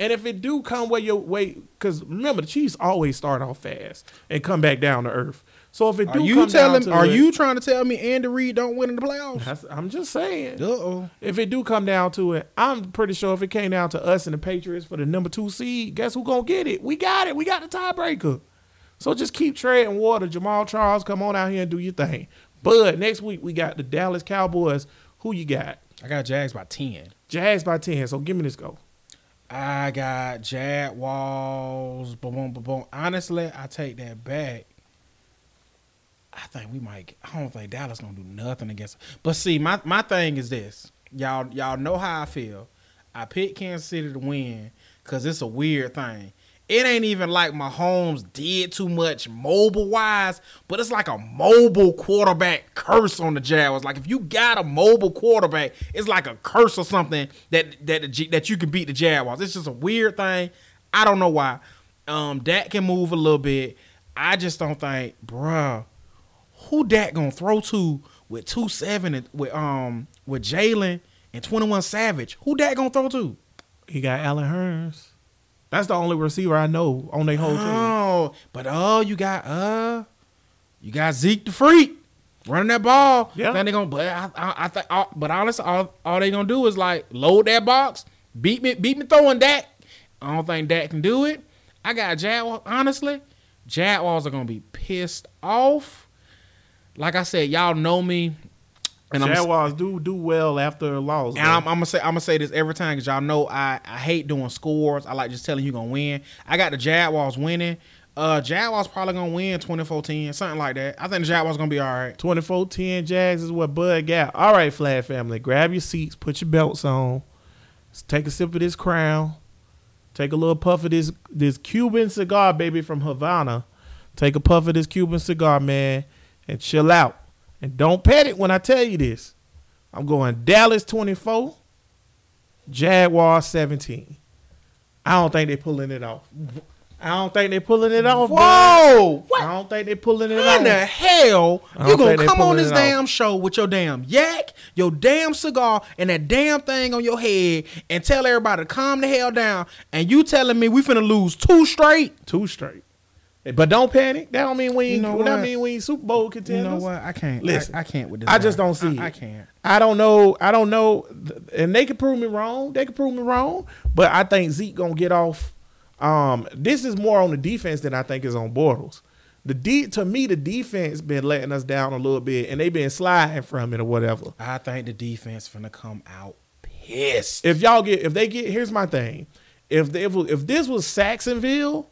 Speaker 1: And if it do come where your way, because remember the Chiefs always start off fast and come back down to earth. So if it
Speaker 2: Are
Speaker 1: do
Speaker 2: you
Speaker 1: come
Speaker 2: telling?
Speaker 1: down to
Speaker 2: Are
Speaker 1: the-
Speaker 2: you trying to tell me Andy Reid don't win in the playoffs?
Speaker 1: That's- I'm just saying.
Speaker 2: Uh oh.
Speaker 1: If it do come down to it, I'm pretty sure if it came down to us and the Patriots for the number two seed, guess who gonna get it? We got it. We got the tiebreaker. So just keep treading water. Jamaal Charles, come on out here and do your thing. But next week we got the Dallas Cowboys. Who you got?
Speaker 2: I got Jags by ten.
Speaker 1: Jags by ten. So give me this go.
Speaker 2: I got Jag Walls. Boom, boom, boom, boom. Honestly, I take that back. I think we might. I don't think Dallas gonna do nothing against. But see, my my thing is this. Y'all y'all know how I feel. I picked Kansas City to win because it's a weird thing. it ain't even like Mahomes did too much mobile wise, but it's like a mobile quarterback curse on the Jaguars. Like if you got a mobile quarterback, it's like a curse or something that that the that you can beat the Jaguars. It's just a weird thing. I don't know why. Um, Dak can move a little bit. I just don't think, bruh, who Dak gonna throw to with two seven and with um with Jalen and twenty one Savage? Who Dak gonna throw to?
Speaker 1: He got Allen Hurns. That's the only receiver I know on their whole team.
Speaker 2: Oh, but oh, you got uh, you got Zeke the freak running that ball.
Speaker 1: Yeah.
Speaker 2: Then they gonna, but I, I, I think, all, but honestly, all, all they gonna do is like load that box, beat me, beat me throwing Dak. I don't think Dak can do it. I got Jaguars. Honestly, Jaguars are gonna be pissed off. Like I said, y'all know me, and I'm
Speaker 1: do do well after a loss.
Speaker 2: and. I'm, I'm gonna say I'm gonna say this every time because y'all know I, I hate doing scores. I like just telling you gonna win. I got the Jaguars winning. Uh, Jaguars probably gonna win 24-10, something like that. I think the Jaguars gonna be all right.
Speaker 1: 24-10 Jags is what Bud got. All right, Flat Family, grab your seats, put your belts on, Let's take a sip of this crown, take a little puff of this this Cuban cigar, baby, from Havana. Take a puff of this Cuban cigar, man, and chill out. And don't pet it when I tell you this. I'm going Dallas 24, Jaguars 17. I don't think they're pulling it off. I don't think they're pulling it off.
Speaker 2: Whoa! What?
Speaker 1: I don't think they're pulling it
Speaker 2: How in the hell you gonna come on this
Speaker 1: it off.
Speaker 2: damn show with your damn yak, your damn cigar, and that damn thing on your head, and tell everybody to calm the hell down? And you telling me we finna lose two straight?
Speaker 1: Two straight. But don't panic. That don't mean we ain't,
Speaker 2: You know
Speaker 1: that mean we ain't Super Bowl contenders.
Speaker 2: You know what? I can't.
Speaker 1: Listen,
Speaker 2: I, I can't with this.
Speaker 1: I just don't see
Speaker 2: I, I can't.
Speaker 1: I don't know. I don't know. And they could prove me wrong. They could prove me wrong. But I think Zeke gonna get off. Um, this is more on the defense than I think is on Bortles. The de- to me, the defense been letting us down a little bit, and they been sliding from it or whatever.
Speaker 2: I think the defense finna come out pissed.
Speaker 1: If y'all get, if they get, here's my thing. If they, if, if this was Sacksonville,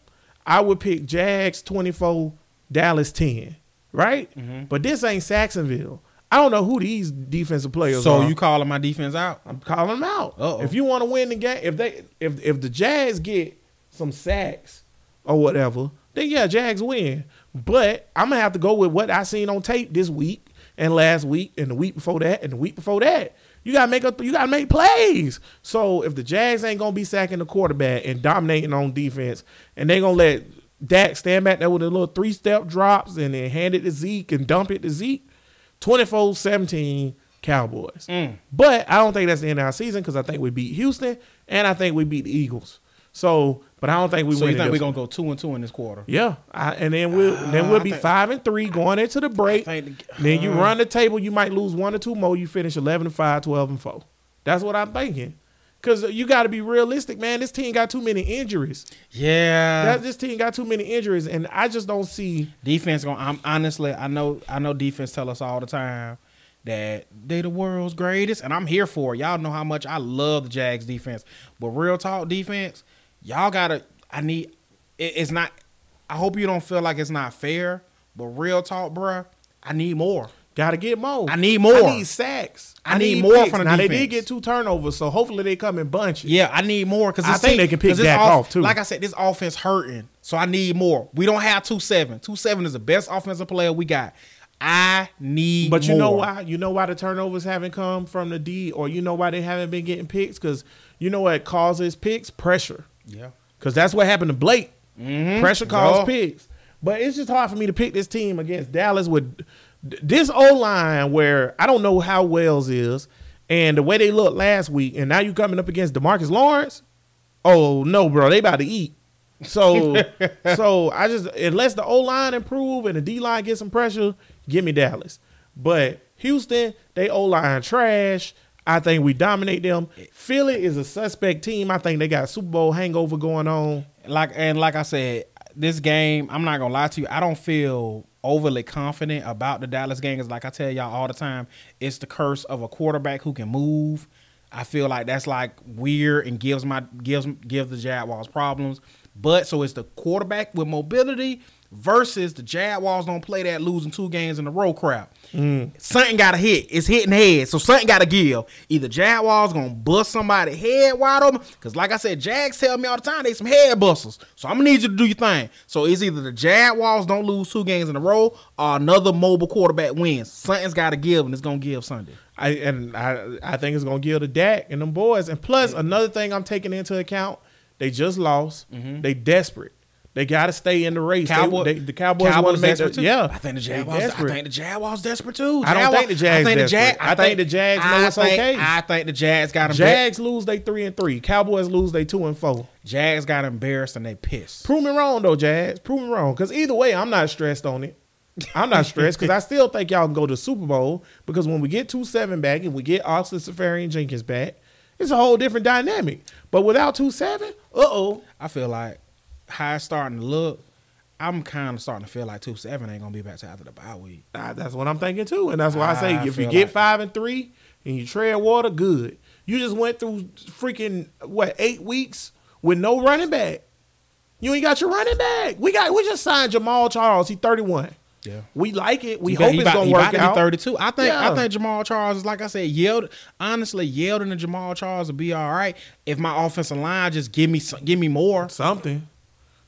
Speaker 1: I would pick Jags twenty four, Dallas ten, right?
Speaker 2: Mm-hmm.
Speaker 1: But this ain't Sacksonville. I don't know who these defensive players are.
Speaker 2: so you calling my defense out?
Speaker 1: I'm calling them out.
Speaker 2: Uh-oh.
Speaker 1: If you want to win the game, if they if if the Jags get some sacks or whatever, then yeah, Jags win. But I'm gonna have to go with what I seen on tape this week and last week and the week before that and the week before that. You gotta make up. You gotta make plays. So if the Jags ain't gonna be sacking the quarterback and dominating on defense, and they gonna let Dak stand back there with a little three step drops and then hand it to Zeke and dump it to Zeke, 24-17 Cowboys.
Speaker 2: Mm.
Speaker 1: But I don't think that's the end of our season because I think we beat Houston and I think we beat the Eagles. So, but I don't think we
Speaker 2: so
Speaker 1: win.
Speaker 2: You think we're gonna go two and two in this quarter?
Speaker 1: Yeah, I, and then we'll then
Speaker 2: Uh,
Speaker 1: we'll
Speaker 2: I
Speaker 1: be
Speaker 2: think-
Speaker 1: five and three going into the break.
Speaker 2: Think the-
Speaker 1: then you
Speaker 2: uh,
Speaker 1: run the table. You might lose one or two more. You finish 11 and 5, 12 and four. That's what I'm thinking. Because you got to be realistic, man. This team got too many injuries.
Speaker 2: Yeah.
Speaker 1: That, this team got too many injuries, and I just don't see.
Speaker 2: defense going. I'm honestly, I know, I know. Defense tell us all the time that they the world's greatest, and I'm here for it. Y'all know how much I love the Jags defense, but real talk defense, y'all gotta. I need. It, it's not. I hope you don't feel like it's not fair, but real talk, bruh, I need more.
Speaker 1: Got to get more.
Speaker 2: I need more.
Speaker 1: I need sacks.
Speaker 2: I need more from the
Speaker 1: Now they did get two turnovers, so hopefully they come in bunches.
Speaker 2: Yeah, I need more because
Speaker 1: I think they can pick Dak off, too.
Speaker 2: Like I said, this offense hurting, so I need more. We don't have two seven. Two seven is the best offensive player we got. I need.
Speaker 1: But you know why? You know why the turnovers haven't come from the D, or you know why they haven't been getting picks? Because you know what causes picks? Pressure.
Speaker 2: Yeah.
Speaker 1: Because that's what happened to Blake.
Speaker 2: Mhm.
Speaker 1: Pressure caused
Speaker 2: Yeah.
Speaker 1: picks. But it's just hard for me to pick this team against Dallas with this O line where I don't know how Wells is and the way they looked last week, and now you coming up against DeMarcus Lawrence. Oh no, bro, they about to eat. So, so I just unless the O line improve and the D line get some pressure, give me Dallas. But Houston, they O line trash. I think we dominate them. Philly is a suspect team. I think they got Super Bowl hangover going on.
Speaker 2: like and like I said, this game, I'm not gonna lie to you, I don't feel overly confident about the Dallas game. Cause like I tell y'all all the time, it's the curse of a quarterback who can move. I feel like that's like weird and gives my gives gives the Jaguars problems. But so it's the quarterback with mobility versus the Jaguars don't play that losing two games in a row crap. Something got to hit. It's hitting head. So something got to give. Either Jaguars gonna bust somebody head wide open. Cause like I said, Jags tell me all the time they some head busters. So I'm gonna need you to do your thing. So it's either the Jaguars don't lose two games in a row or another mobile quarterback wins. Something's got to give, and it's gonna give Sunday.
Speaker 1: I and I I think it's gonna give the Dak and them boys. And plus mm-hmm. another thing I'm taking into account, they just lost. Mm-hmm. They desperate. They got to stay in the race.
Speaker 2: Cowboy,
Speaker 1: they- the Cowboys, want to make
Speaker 2: desperate too.
Speaker 1: yeah.
Speaker 2: I think the Jaguars. I
Speaker 1: desperate.
Speaker 2: think the Jaguars desperate too.
Speaker 1: I don't
Speaker 2: Jaguar-
Speaker 1: think the Jags
Speaker 2: I think the. Jag-
Speaker 1: I think the Jags know
Speaker 2: I
Speaker 1: it's
Speaker 2: think-
Speaker 1: okay.
Speaker 2: I think the Jags got them.
Speaker 1: Jags lose they three and three. Cowboys lose they two and four.
Speaker 2: Jags got embarrassed and they pissed.
Speaker 1: Prove me wrong though, Jags. Prove me wrong. Because either way, I'm not stressed on it. I'm not stressed because I still think y'all can go to the Super Bowl. Because when we get two seven back and we get Austin Seferian-Jenkins back, it's a whole different dynamic. But without two seven, uh oh.
Speaker 2: I feel like how it's starting to look. I'm kind of starting to feel like two seven ain't gonna be back to after the bye week.
Speaker 1: Ah, That's what I'm thinking too, and that's why I say
Speaker 2: I
Speaker 1: if you get
Speaker 2: like-
Speaker 1: five and three and you tread water, good. You just went through freaking what eight weeks with no running back. You ain't got your running back. We got we just signed Jamaal Charles. He 31.
Speaker 2: Yeah.
Speaker 1: We like it. We
Speaker 2: He
Speaker 1: hope
Speaker 2: he
Speaker 1: it's
Speaker 2: about-
Speaker 1: gonna work
Speaker 2: about to be
Speaker 1: out.
Speaker 2: 32. I think I think Jamaal Charles is like I said, Yeld. Honestly, Yeldon and Jamal Charles will be all right if my offensive line just give me some- give me more.
Speaker 1: Something,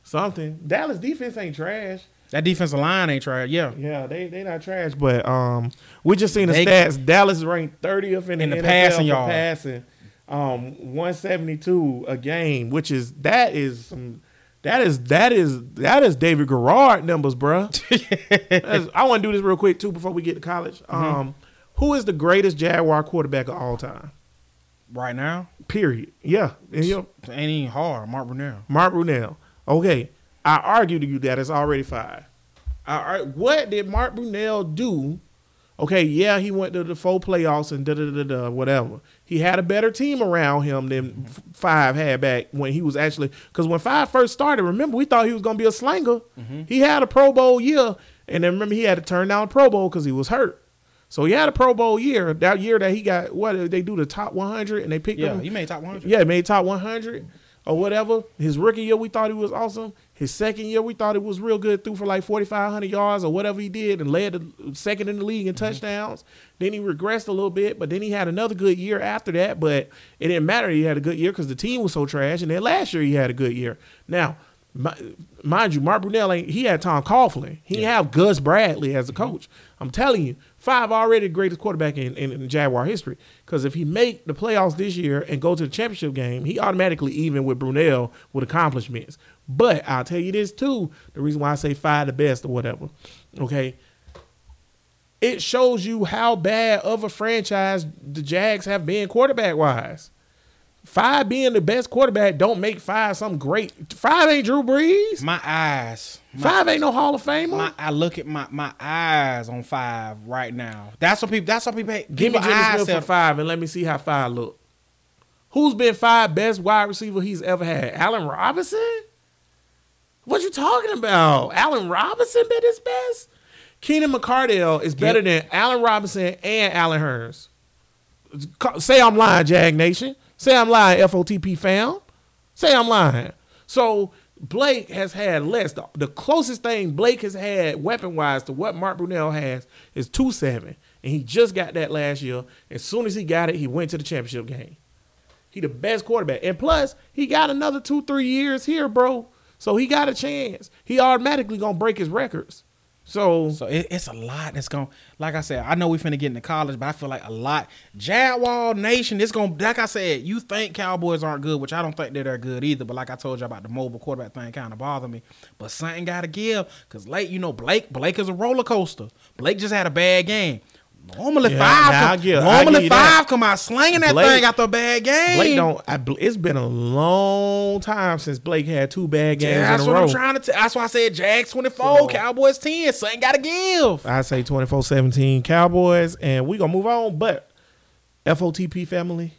Speaker 1: something. Dallas defense ain't trash.
Speaker 2: That defensive line ain't trash. Yeah,
Speaker 1: Yeah, they they not trash, but um, we just seen the
Speaker 2: They-
Speaker 1: stats. Dallas is ranked 30th in
Speaker 2: In the
Speaker 1: NFL
Speaker 2: passing yard.
Speaker 1: passing, um, 172 a game, which is that is some. That is that is that is David Garrard numbers, bro. I want to do this real quick too before we get to college.
Speaker 2: Mm-hmm.
Speaker 1: Um, who is the greatest Jaguar quarterback of all time?
Speaker 2: right now
Speaker 1: Period. Yeah, and you know,
Speaker 2: it ain't even hard. Mark Brunell.
Speaker 1: Mark Brunell. Okay, I argue to you that it's already five. I, what did Mark Brunell do? Okay, yeah, he went to the four playoffs and da da da da whatever. He had a better team around him than Five had back when he was actually because when Five first started, remember we thought he was gonna be a slinger. Mm-hmm. He had a Pro Bowl year, and then remember he had to turn down Pro Bowl because he was hurt. So he had a Pro Bowl year. That year that he got what did they do the top 100 and they picked
Speaker 2: Yeah,
Speaker 1: him.
Speaker 2: he made top 100.
Speaker 1: Yeah, made top 100 or whatever. His rookie year, we thought he was awesome. His second year, we thought it was real good. Threw for like 4,500 yards or whatever he did and led the second in the league in mm-hmm. touchdowns. Then he regressed a little bit, but then he had another good year after that. But it didn't matter. He had a good year because the team was so trash. And then last year, he had a good year. Now, mi- mind you, Mark Brunell ain't, he had Tom Coughlin. He didn't have Gus Bradley as a mm-hmm. coach. I'm telling you, five already greatest quarterback in, in, in Jaguar history. Because if he make the playoffs this year and go to the championship game, he automatically even with Brunell with accomplishments. But I'll tell you this too, the reason why I say five the best or whatever. Okay. It shows you how bad of a franchise the Jags have been quarterback wise. Five being the best quarterback don't make five something great. Five ain't Drew Brees.
Speaker 2: My eyes. My,
Speaker 1: Five ain't no Hall of Famer.
Speaker 2: my, I look at my, my eyes on five right now. That's what people. That's what people.
Speaker 1: Give me Jimmy
Speaker 2: eyes
Speaker 1: Smith for five and let me see how five look. Who's been five best wide receiver he's ever had? Allen Robinson? What you talking about? Allen Robinson been his best? Keenan McCardell is better than Allen Robinson and Allen Hurns. Say I'm lying, Jag Nation. Say I'm lying, FOTP fam. Say I'm lying. So Blake has had less. The, the closest thing Blake has had weapon wise to what Mark Brunell has is two seven, and he just got that last year. As soon as he got it, he went to the championship game. He the best quarterback, and plus he got another two three years here, bro. So he got a chance. He automatically gonna break his records. So,
Speaker 2: So it, it's a lot that's going. Like I said, I know we finna get into college, but I feel like a lot. Jaguar Nation, it's going. to Like I said, you think Cowboys aren't good, which I don't think they're good either. But like I told you about the mobile quarterback thing, kind of bother me. But something got to give, cause late, you know, Blake. Blake is a roller coaster. Blake just had a bad game. Normally
Speaker 1: Yeah,
Speaker 2: five. come, normally
Speaker 1: give you that.
Speaker 2: five come out slinging that
Speaker 1: Blake-
Speaker 2: thing after a bad game.
Speaker 1: Blake don't. I, it's been a long time since Blake had two bad games
Speaker 2: Yeah, that's
Speaker 1: in a
Speaker 2: what
Speaker 1: row.
Speaker 2: I'm trying to. T- that's why I said Jags 24,
Speaker 1: So-
Speaker 2: Cowboys 10. Something got to give.
Speaker 1: I say 24-17 Cowboys, and we gonna move on. But FOTP family,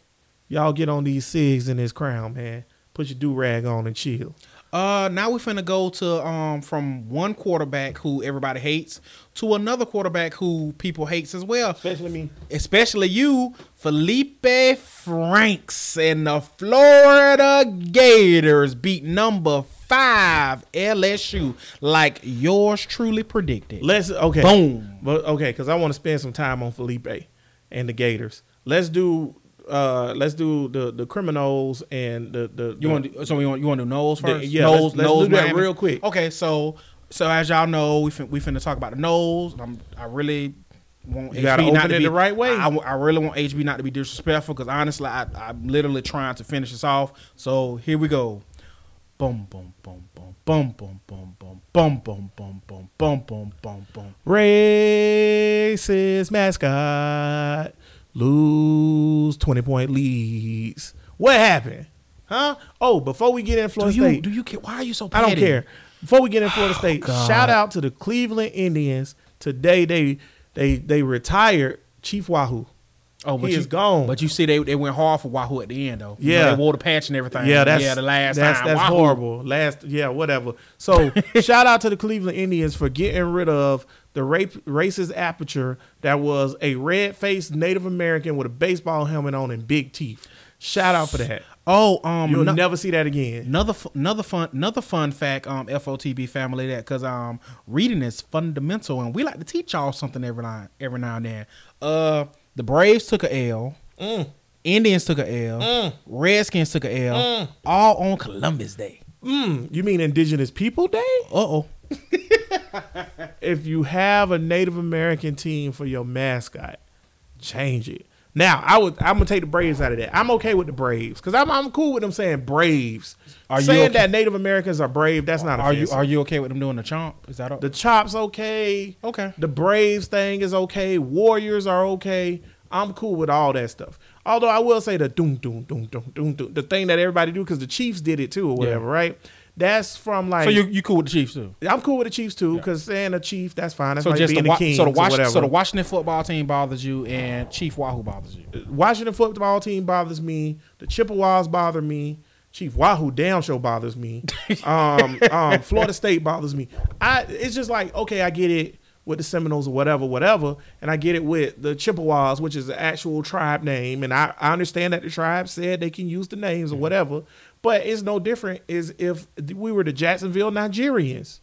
Speaker 1: y'all get on these cigs in this crown, man. Put your do rag on and chill.
Speaker 2: Uh, now we're finna go to um from one quarterback who everybody hates to another quarterback who people hates as well.
Speaker 1: Especially me.
Speaker 2: Especially you, Felipe Franks and the Florida Gators beat number five LSU like yours truly predicted.
Speaker 1: Let's okay.
Speaker 2: Boom.
Speaker 1: But okay, because I want to spend some time on Felipe and the Gators. Let's do uh let's do the the criminals and the the
Speaker 2: You want to, so you want you want to do Knowles
Speaker 1: The-
Speaker 2: first?
Speaker 1: yeah,
Speaker 2: Knowles,
Speaker 1: let's- let's
Speaker 2: Knowles
Speaker 1: do that
Speaker 2: Miami?
Speaker 1: real quick.
Speaker 2: Okay, so so as y'all know, we fin- we finna talk about the Knowles. I'm, I really want
Speaker 1: You gotta
Speaker 2: HB not
Speaker 1: open
Speaker 2: to
Speaker 1: it
Speaker 2: be
Speaker 1: the right way.
Speaker 2: I, I really want HB not to be disrespectful because honestly, I, I'm literally trying to finish this off. So here we go. Boom, boom, boom, boom, boom, boom, boom, boom, boom, boom, boom, boom, boom, boom, boom, boom.
Speaker 1: racist mascot lose 20 point leads. What happened? Huh? Oh, before we get in
Speaker 2: Do
Speaker 1: Florida
Speaker 2: you
Speaker 1: State,
Speaker 2: do you care? Why are you so?
Speaker 1: I don't care. Before we get in Florida oh, State,
Speaker 2: God.
Speaker 1: shout out to the Cleveland Indians. Today they they they retired Chief Wahoo.
Speaker 2: Oh, but
Speaker 1: He
Speaker 2: you,
Speaker 1: is gone.
Speaker 2: But you see, they they went hard for Wahoo at the end though. You know,
Speaker 1: Yeah.
Speaker 2: they wore the patch and everything.
Speaker 1: Yeah, that's
Speaker 2: yeah. The last
Speaker 1: that's,
Speaker 2: time,
Speaker 1: that's
Speaker 2: Wahoo.
Speaker 1: horrible. Last, yeah, whatever. So shout out to the Cleveland Indians for getting rid of the rape, racist aperture that was a red faced Native American with a baseball helmet on and big teeth. Shout out for that.
Speaker 2: Oh, um,
Speaker 1: You'll
Speaker 2: no-
Speaker 1: never see that again.
Speaker 2: Another another fun another fun fact, um, FOTP family that because um reading is fundamental and we like to teach y'all something every now every now and then. Uh, the Braves took a L,
Speaker 1: Mm.
Speaker 2: Indians took a L, Redskins took a L, all on Columbus Day.
Speaker 1: Mm, you mean Indigenous People Day?
Speaker 2: Uh oh.
Speaker 1: If you have a Native American team for your mascot, change it. Now, I would. I'm gonna take the Braves out of that. I'm okay with the Braves because I'm I'm cool with them saying Braves.
Speaker 2: Are you
Speaker 1: saying
Speaker 2: okay-
Speaker 1: that Native Americans are brave? That's not
Speaker 2: Are you are you okay with them doing the chomp? Is that all?
Speaker 1: The chops okay.
Speaker 2: okay?
Speaker 1: The Braves thing is okay. Warriors are okay. I'm cool with all that stuff. Although I will say the doom doom doom doom doom doom the thing that everybody do because the Chiefs did it too or whatever, right? That's from like
Speaker 2: So you you cool with the Chiefs too?
Speaker 1: I'm cool with the Chiefs too because saying a Chief that's fine. That's
Speaker 2: So
Speaker 1: like
Speaker 2: just
Speaker 1: being
Speaker 2: the,
Speaker 1: the, Kings
Speaker 2: so the
Speaker 1: or
Speaker 2: Wash-
Speaker 1: whatever.
Speaker 2: so the Washington football team bothers you and Chief Wahoo bothers you.
Speaker 1: Washington football team bothers me. The Chippewas bother me. Chief Wahoo Down Show bothers me. Um, um, Florida State bothers me. I it's just like okay, I get it with the Seminoles or whatever, whatever, and I get it with the Chippewas, which is the actual tribe name, and I, I understand that the tribe said they can use the names or whatever, but it's no different is if we were the Jacksonville Nigerians.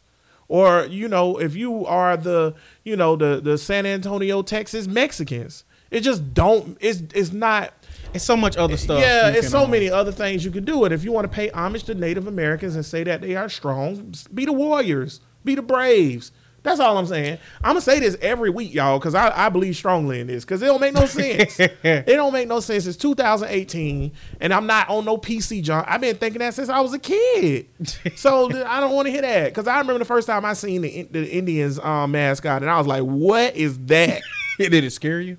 Speaker 1: Or you know, if you are the you know the the San Antonio Texas Mexicans, it just don't. It's it's not.
Speaker 2: It's so much other stuff.
Speaker 1: Yeah, it's so
Speaker 2: um,
Speaker 1: many other things you can do. And if you want to pay homage to Native Americans and say that they are strong, be the Warriors, be the Braves. That's all I'm saying. I'm gonna say this every week, y'all, because I, I believe strongly in this. Because it don't make no sense. it don't make no sense. It's 2018, and I'm not on no PC, John. I've been thinking that since I was a kid. so I don't want to hear that. Because I remember the first time I seen the, the Indians um, mascot, and I was like, "What is that?"
Speaker 2: Did it scare you?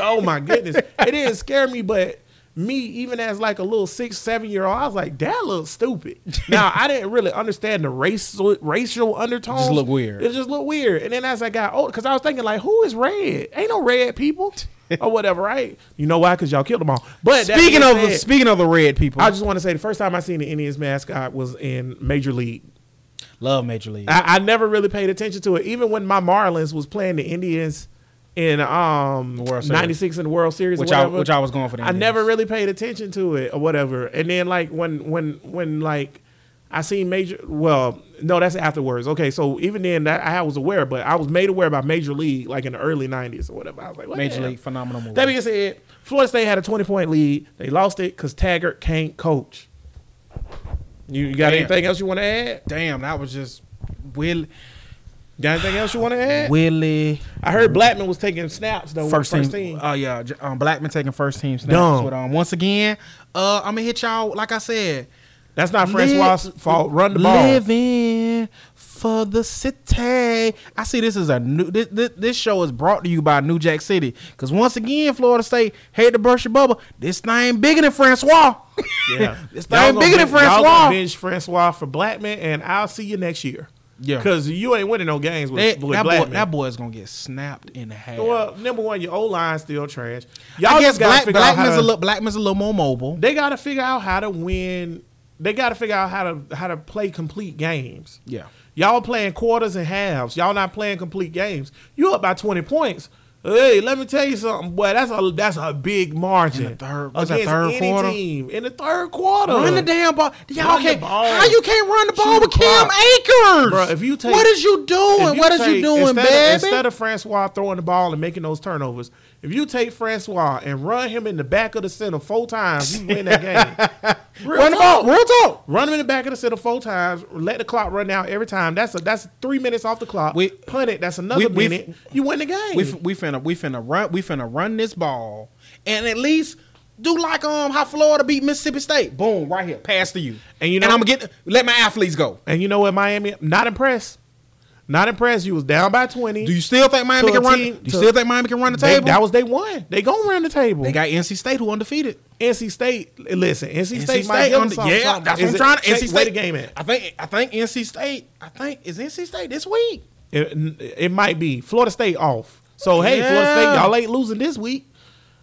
Speaker 1: oh my goodness, it didn't scare me, but me, even as like a little six, seven year old, I was like, that looks stupid. Now I didn't really understand the racial racial undertones.
Speaker 2: just look weird.
Speaker 1: It just looked weird. And then as I got older, because I was thinking like, who is red? Ain't no red people or whatever, right? You know why? Because y'all killed them all. But
Speaker 2: Speaking of the,
Speaker 1: said,
Speaker 2: speaking of the red people,
Speaker 1: I just want to say the first time I seen the Indians mascot was in Major League.
Speaker 2: love Major League.
Speaker 1: I, I never really paid attention to it, even when my Marlins was playing the Indians in um
Speaker 2: The World Series.
Speaker 1: '96 in the World Series,
Speaker 2: which I which I was going for. The
Speaker 1: I never really paid attention to it or whatever. And then like when when when like I seen major well no that's afterwards. Okay, so even then that I was aware, but I was made aware by Major League like in the early '90s or whatever. I was like, what
Speaker 2: Major? League phenomenal movie.
Speaker 1: That being said, Florida State had a 20 point lead. They lost it because Taggart can't coach. You, you got
Speaker 2: Damn.
Speaker 1: anything else you want to add?
Speaker 2: Damn, that was just Will
Speaker 1: Got anything else you want to add?
Speaker 2: Willie
Speaker 1: I heard Blackman was taking snaps though.
Speaker 2: first,
Speaker 1: First,
Speaker 2: team. Oh yeah, um, Blackman taking first team snaps.
Speaker 1: Dumb.
Speaker 2: But um, once again, uh, I'm gonna hit y'all. Like I said,
Speaker 1: That's not Francois' fault. Run the ball.
Speaker 2: Living for the city. I see this is a new. This, this, this show is brought to you by New Jack City. Because once again, Florida State hate to burst your bubble. This thing bigger than Francois.
Speaker 1: Yeah,
Speaker 2: this
Speaker 1: Y'all
Speaker 2: thing bigger than
Speaker 1: Y'all
Speaker 2: Francois.
Speaker 1: gonna bench Francois for Blackman, and I'll see you next year.
Speaker 2: Yeah.
Speaker 1: because you ain't winning no games with,
Speaker 2: They-
Speaker 1: with
Speaker 2: that, boy,
Speaker 1: Blackman.
Speaker 2: that boy's gonna get snapped in half.
Speaker 1: well, number one, your O line still trash. Y'all
Speaker 2: I guess Black,
Speaker 1: figure out how
Speaker 2: Blackman's
Speaker 1: to,
Speaker 2: a little Blackman's a little more mobile.
Speaker 1: They got to figure out how to win they got to figure out how to how to play complete games.
Speaker 2: Yeah.
Speaker 1: Y'all playing quarters and halves. Y'all not playing complete games. You up by twenty points. Hey, let me tell you something, boy. That's a that's a big margin.
Speaker 2: In the third- that,
Speaker 1: against
Speaker 2: third
Speaker 1: any
Speaker 2: quarter?
Speaker 1: team in the third quarter.
Speaker 2: Run the damn ball. Y'all can't. How you can't run the ball
Speaker 1: Shoot
Speaker 2: with Cam. Akers?
Speaker 1: Bruh, if you take-
Speaker 2: what is you doing? What is you
Speaker 1: take-
Speaker 2: doing,
Speaker 1: instead
Speaker 2: baby?
Speaker 1: Of, instead of Francois throwing the ball and making those turnovers, if you take Francois and run him in the back of the center four times, you win that game. Real
Speaker 2: run the
Speaker 1: talk.
Speaker 2: ball. Real talk.
Speaker 1: Run him in the back of the center four times. Let the clock run out every time. That's a that's three minutes off the clock.
Speaker 2: We-
Speaker 1: punt it. That's another
Speaker 2: we- we-
Speaker 1: minute. you win the game.
Speaker 2: We f- we finna we finna run we finna run this ball and at least do like um how Florida beat Mississippi State. Boom, right here, pass to you.
Speaker 1: And you know-
Speaker 2: I'm gonna get let my athletes go.
Speaker 1: and you know what, Miami? Not impressed. Not impressed. You was down by twenty.
Speaker 2: Do you still think Miami can run?
Speaker 1: team-
Speaker 2: do you
Speaker 1: to-
Speaker 2: still think Miami can run the
Speaker 1: They-
Speaker 2: table?
Speaker 1: that was day one. They gonna run the table.
Speaker 2: they got NC State who undefeated.
Speaker 1: NC State. Listen, NC,
Speaker 2: NC
Speaker 1: State, might
Speaker 2: State
Speaker 1: give them
Speaker 2: under-
Speaker 1: something,
Speaker 2: yeah,
Speaker 1: something.
Speaker 2: that's
Speaker 1: Is
Speaker 2: what I'm
Speaker 1: it-
Speaker 2: trying to. NC State
Speaker 1: where the game at.
Speaker 2: I think I think NC State. I think is NC State this week.
Speaker 1: It, it might be Florida State off. So hey, Florida State, y'all ain't losing this week.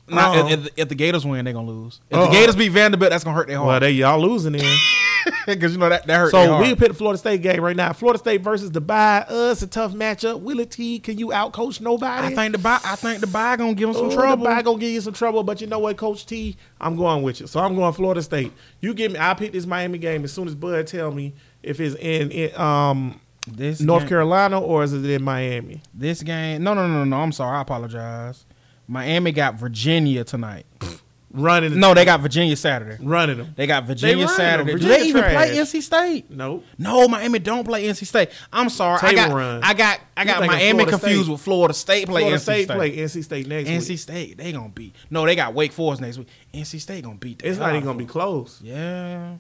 Speaker 2: Now,
Speaker 1: Uh-uh.
Speaker 2: if, um, if, if the Gators win, they're gonna lose. If
Speaker 1: Uh-uh.
Speaker 2: the Gators beat Vanderbilt, that's gonna hurt their
Speaker 1: home.
Speaker 2: Well,
Speaker 1: they y'all losing then.
Speaker 2: Because you know that that hurt.
Speaker 1: so we pick the Florida State game right now. Florida State versus the bye. Uh, it's a tough matchup. Willie T, can you outcoach nobody?
Speaker 2: I think the buy. I think the buy gonna give him some
Speaker 1: Ooh,
Speaker 2: trouble.
Speaker 1: The bye gonna give you some trouble, but you know what, Coach T, I'm going with you. So I'm going Florida State. You give me. I pick this Miami game as soon as Bud tell me if it's in, in um
Speaker 2: This
Speaker 1: North
Speaker 2: game-
Speaker 1: Carolina or is it in Miami.
Speaker 2: This game. No, no, no, no. I'm sorry. I apologize. Miami got Virginia tonight.
Speaker 1: Running.
Speaker 2: No, they got Virginia Saturday.
Speaker 1: running them.
Speaker 2: They got Virginia
Speaker 1: running
Speaker 2: Saturday.
Speaker 1: them.
Speaker 2: Do they even play. NC State?
Speaker 1: Nope.
Speaker 2: No, Miami don't play NC State. I'm sorry. I got,
Speaker 1: run.
Speaker 2: I got, I got Miami confused
Speaker 1: State.
Speaker 2: with Florida State play
Speaker 1: Florida
Speaker 2: NC
Speaker 1: State,
Speaker 2: State.
Speaker 1: play NC State next week.
Speaker 2: NC
Speaker 1: week.
Speaker 2: State, they gonna beat. No, they got Wake Forest next week. NC State gonna beat. the
Speaker 1: It's not even gonna be close.
Speaker 2: Yeah.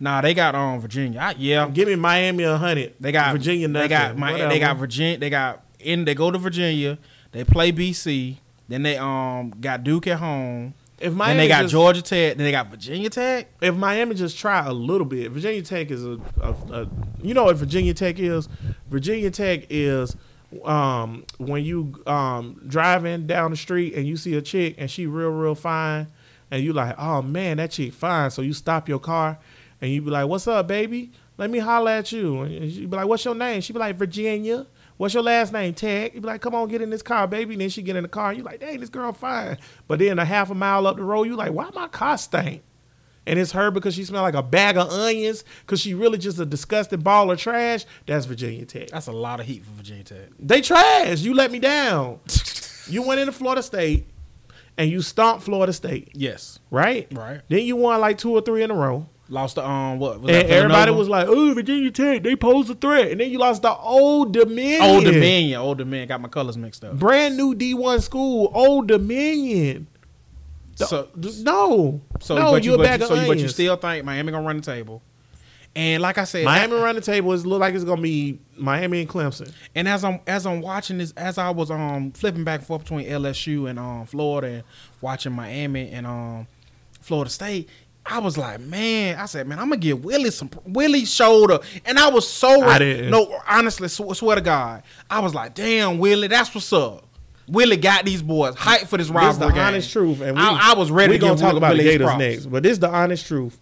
Speaker 2: Nah, they got um Virginia. I, yeah,
Speaker 1: Give me Miami a hundred.
Speaker 2: they got
Speaker 1: Virginia. Nothing.
Speaker 2: They got my, they got Virginia. They got in. They go to Virginia. They play BC. Then they um got Duke at home.
Speaker 1: If
Speaker 2: then
Speaker 1: Miami
Speaker 2: they got
Speaker 1: just,
Speaker 2: Georgia Tech. Then they got Virginia Tech.
Speaker 1: If Miami just try a little bit, Virginia Tech is a, a, a you know what Virginia Tech is. Virginia Tech is um, when you um, driving down the street and you see a chick and she real real fine, and you like, oh man, that chick fine. So you stop your car and you be like, what's up, baby? Let me holler at you. And she be like, what's your name? She be like, Virginia. What's your last name? Tech. You be like, come on, get in this car, baby. And then she get in the car. You like, dang, this girl fine. But then a half a mile up the road, you like, why my car stink? and it's her because she smell like a bag of onions because she really just a disgusting ball of trash. That's Virginia Tech.
Speaker 2: That's a lot of heat for Virginia Tech.
Speaker 1: They trash. You let me down. you went into Florida State and you stomped Florida State,
Speaker 2: Yes.
Speaker 1: right?
Speaker 2: Right.
Speaker 1: Then you won like two or three in a row.
Speaker 2: Lost the um what? Was
Speaker 1: And everybody was like, "Oh, Virginia Tech, they pose a threat." And then you lost the Old Dominion,
Speaker 2: Old Dominion. Old Dominion. Got my colors mixed up.
Speaker 1: brand new D1 school, Old Dominion.
Speaker 2: So-
Speaker 1: no,
Speaker 2: So,
Speaker 1: no,
Speaker 2: but
Speaker 1: you
Speaker 2: you,
Speaker 1: a
Speaker 2: but,
Speaker 1: bag
Speaker 2: you,
Speaker 1: of
Speaker 2: so you, but you still think Miami gonna run the table? And like I said,
Speaker 1: Miami run the table. It look like it's gonna be Miami and Clemson.
Speaker 2: And as I'm as I'm watching this, as I was um flipping back and forth between LSU and um Florida and watching Miami and um Florida State, I was like, man, I said, man, I'm gonna give Willie some Willie shoulder, and I was so
Speaker 1: I didn't.
Speaker 2: no, honestly, sw- swear to God, I was like, damn, Willie, that's what's up. Willie got these boys hyped for this
Speaker 1: This
Speaker 2: rivalry
Speaker 1: is the
Speaker 2: game.
Speaker 1: honest truth, and we,
Speaker 2: I, I was ready.
Speaker 1: We
Speaker 2: to
Speaker 1: gonna talk about the
Speaker 2: Willie
Speaker 1: Gators
Speaker 2: props.
Speaker 1: next, but this is the honest truth.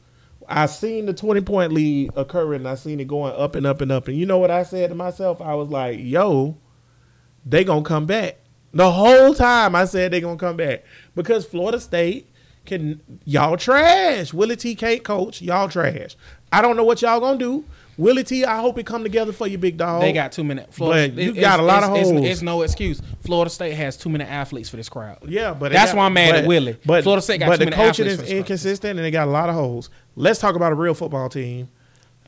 Speaker 1: I seen the twenty point lead occurring. and I seen it going up and up and up, and you know what I said to myself? I was like, "Yo, they gonna come back." The whole time I said they gonna come back because Florida State can y'all trash. Willie T can't coach. Y'all trash. I don't know what y'all gonna do. Willie T, I hope it come together for you, big dog.
Speaker 2: They got too many. Florida,
Speaker 1: But you
Speaker 2: it-
Speaker 1: got a lot of holes.
Speaker 2: It's, no excuse. Florida State has too many athletes for this crowd.
Speaker 1: Yeah, but
Speaker 2: That's
Speaker 1: got-
Speaker 2: why I'm mad at Willie.
Speaker 1: But
Speaker 2: Florida State got
Speaker 1: but
Speaker 2: too
Speaker 1: the
Speaker 2: many
Speaker 1: coaching
Speaker 2: athletes
Speaker 1: is
Speaker 2: for this class.
Speaker 1: inconsistent, and they got a lot of holes. Let's talk about a real football team.